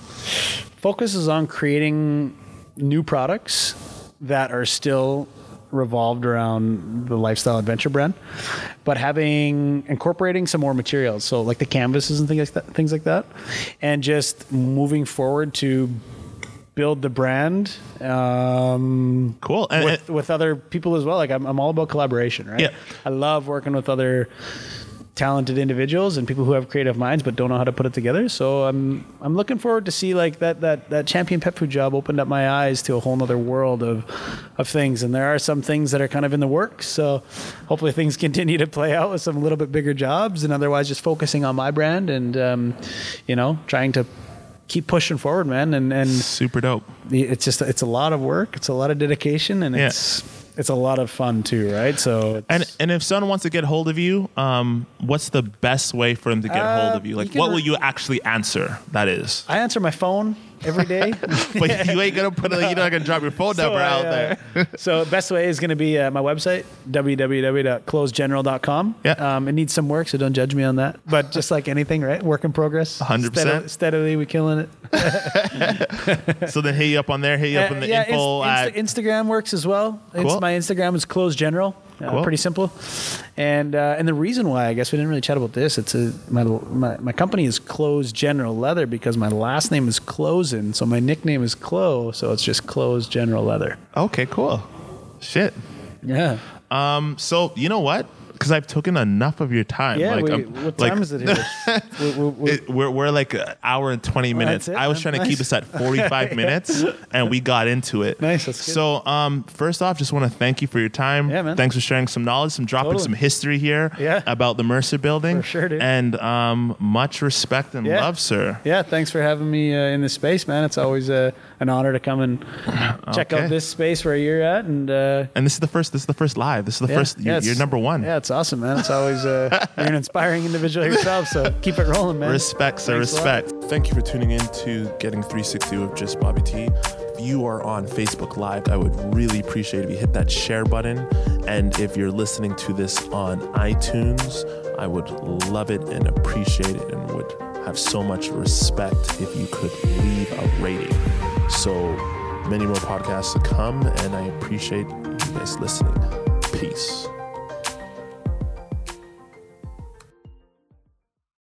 Focus is on creating new products that are still revolved around the lifestyle adventure brand, but having incorporating some more materials, so like the canvases and things like that, things like that, and just moving forward to build the brand um, Cool. And, with with other people as well. Like I'm, I'm all about collaboration, right? Yeah. I love working with other talented individuals and people who have creative minds but don't know how to put it together. So I'm I'm looking forward to see like that that that champion pet food job opened up my eyes to a whole other world of of things. And there are some things that are kind of in the works. So hopefully things continue to play out with some little bit bigger jobs and otherwise just focusing on my brand and um, you know trying to keep pushing forward, man. And and super dope. it's just it's a lot of work it's a lot of dedication and Yeah. it's it's a lot of fun too right so And and if someone wants to get hold of you, um, what's the best way for them to get Uh, hold of you? Like, you what re- will you actually answer? That is, i answer my phone every day but you ain't gonna put, a, you're not gonna drop your phone number I, out uh, there. so best way is to be uh, my website www.closegeneral.com Yeah. um, it needs some work so don't judge me on that but just like anything right work in progress 100%. Steadily, steadily we killing it so then hit you up on there, hit you up on the Uh, yeah, info Inst- at Instagram works as well. It's Cool. my Instagram is Clo's General. Uh, Cool. Pretty simple, and uh, and the reason why I guess we didn't really chat about this. It's a my my, my company is Clo's General Leather because my last name is Closen, so my nickname is Clo, so it's just Clo's General Leather. Okay, cool. Shit. Yeah. Um, so you know what? Because I've taken enough of your time. Yeah, like, we, I'm- what like, time is it here? we, we, we, It, we're, we're like an hour and 20 minutes. that's it, I was man. trying to keep us at 45 minutes and we got into it. Nice. So, um, first off, just want to thank you for your time. Yeah, man. Thanks for sharing some knowledge, some dropping Totally. some history here Yeah. about the Mercer building. For sure, dude. And um, much respect and Yeah. love, sir. yeah, thanks for having me uh, in this space, man. It's always uh, an honor to come and check Okay. out this space where you're at, and uh, And this is the first, this is the first live. This is the yeah, first, yeah, you're, it's- you're number one. Yeah, it's awesome, man. It's always uh, you're an inspiring individual yourself, so keep it rolling, man. Respect, sir. Thanks respect. Thank you for tuning in to Getting 360 with Just Bobby T. If you are on Facebook Live, I would really appreciate if you hit that share button. And if you're listening to this on iTunes, I would love it and appreciate it and would have so much respect if you could leave a rating. So many more podcasts to come, and I appreciate you guys listening. Peace.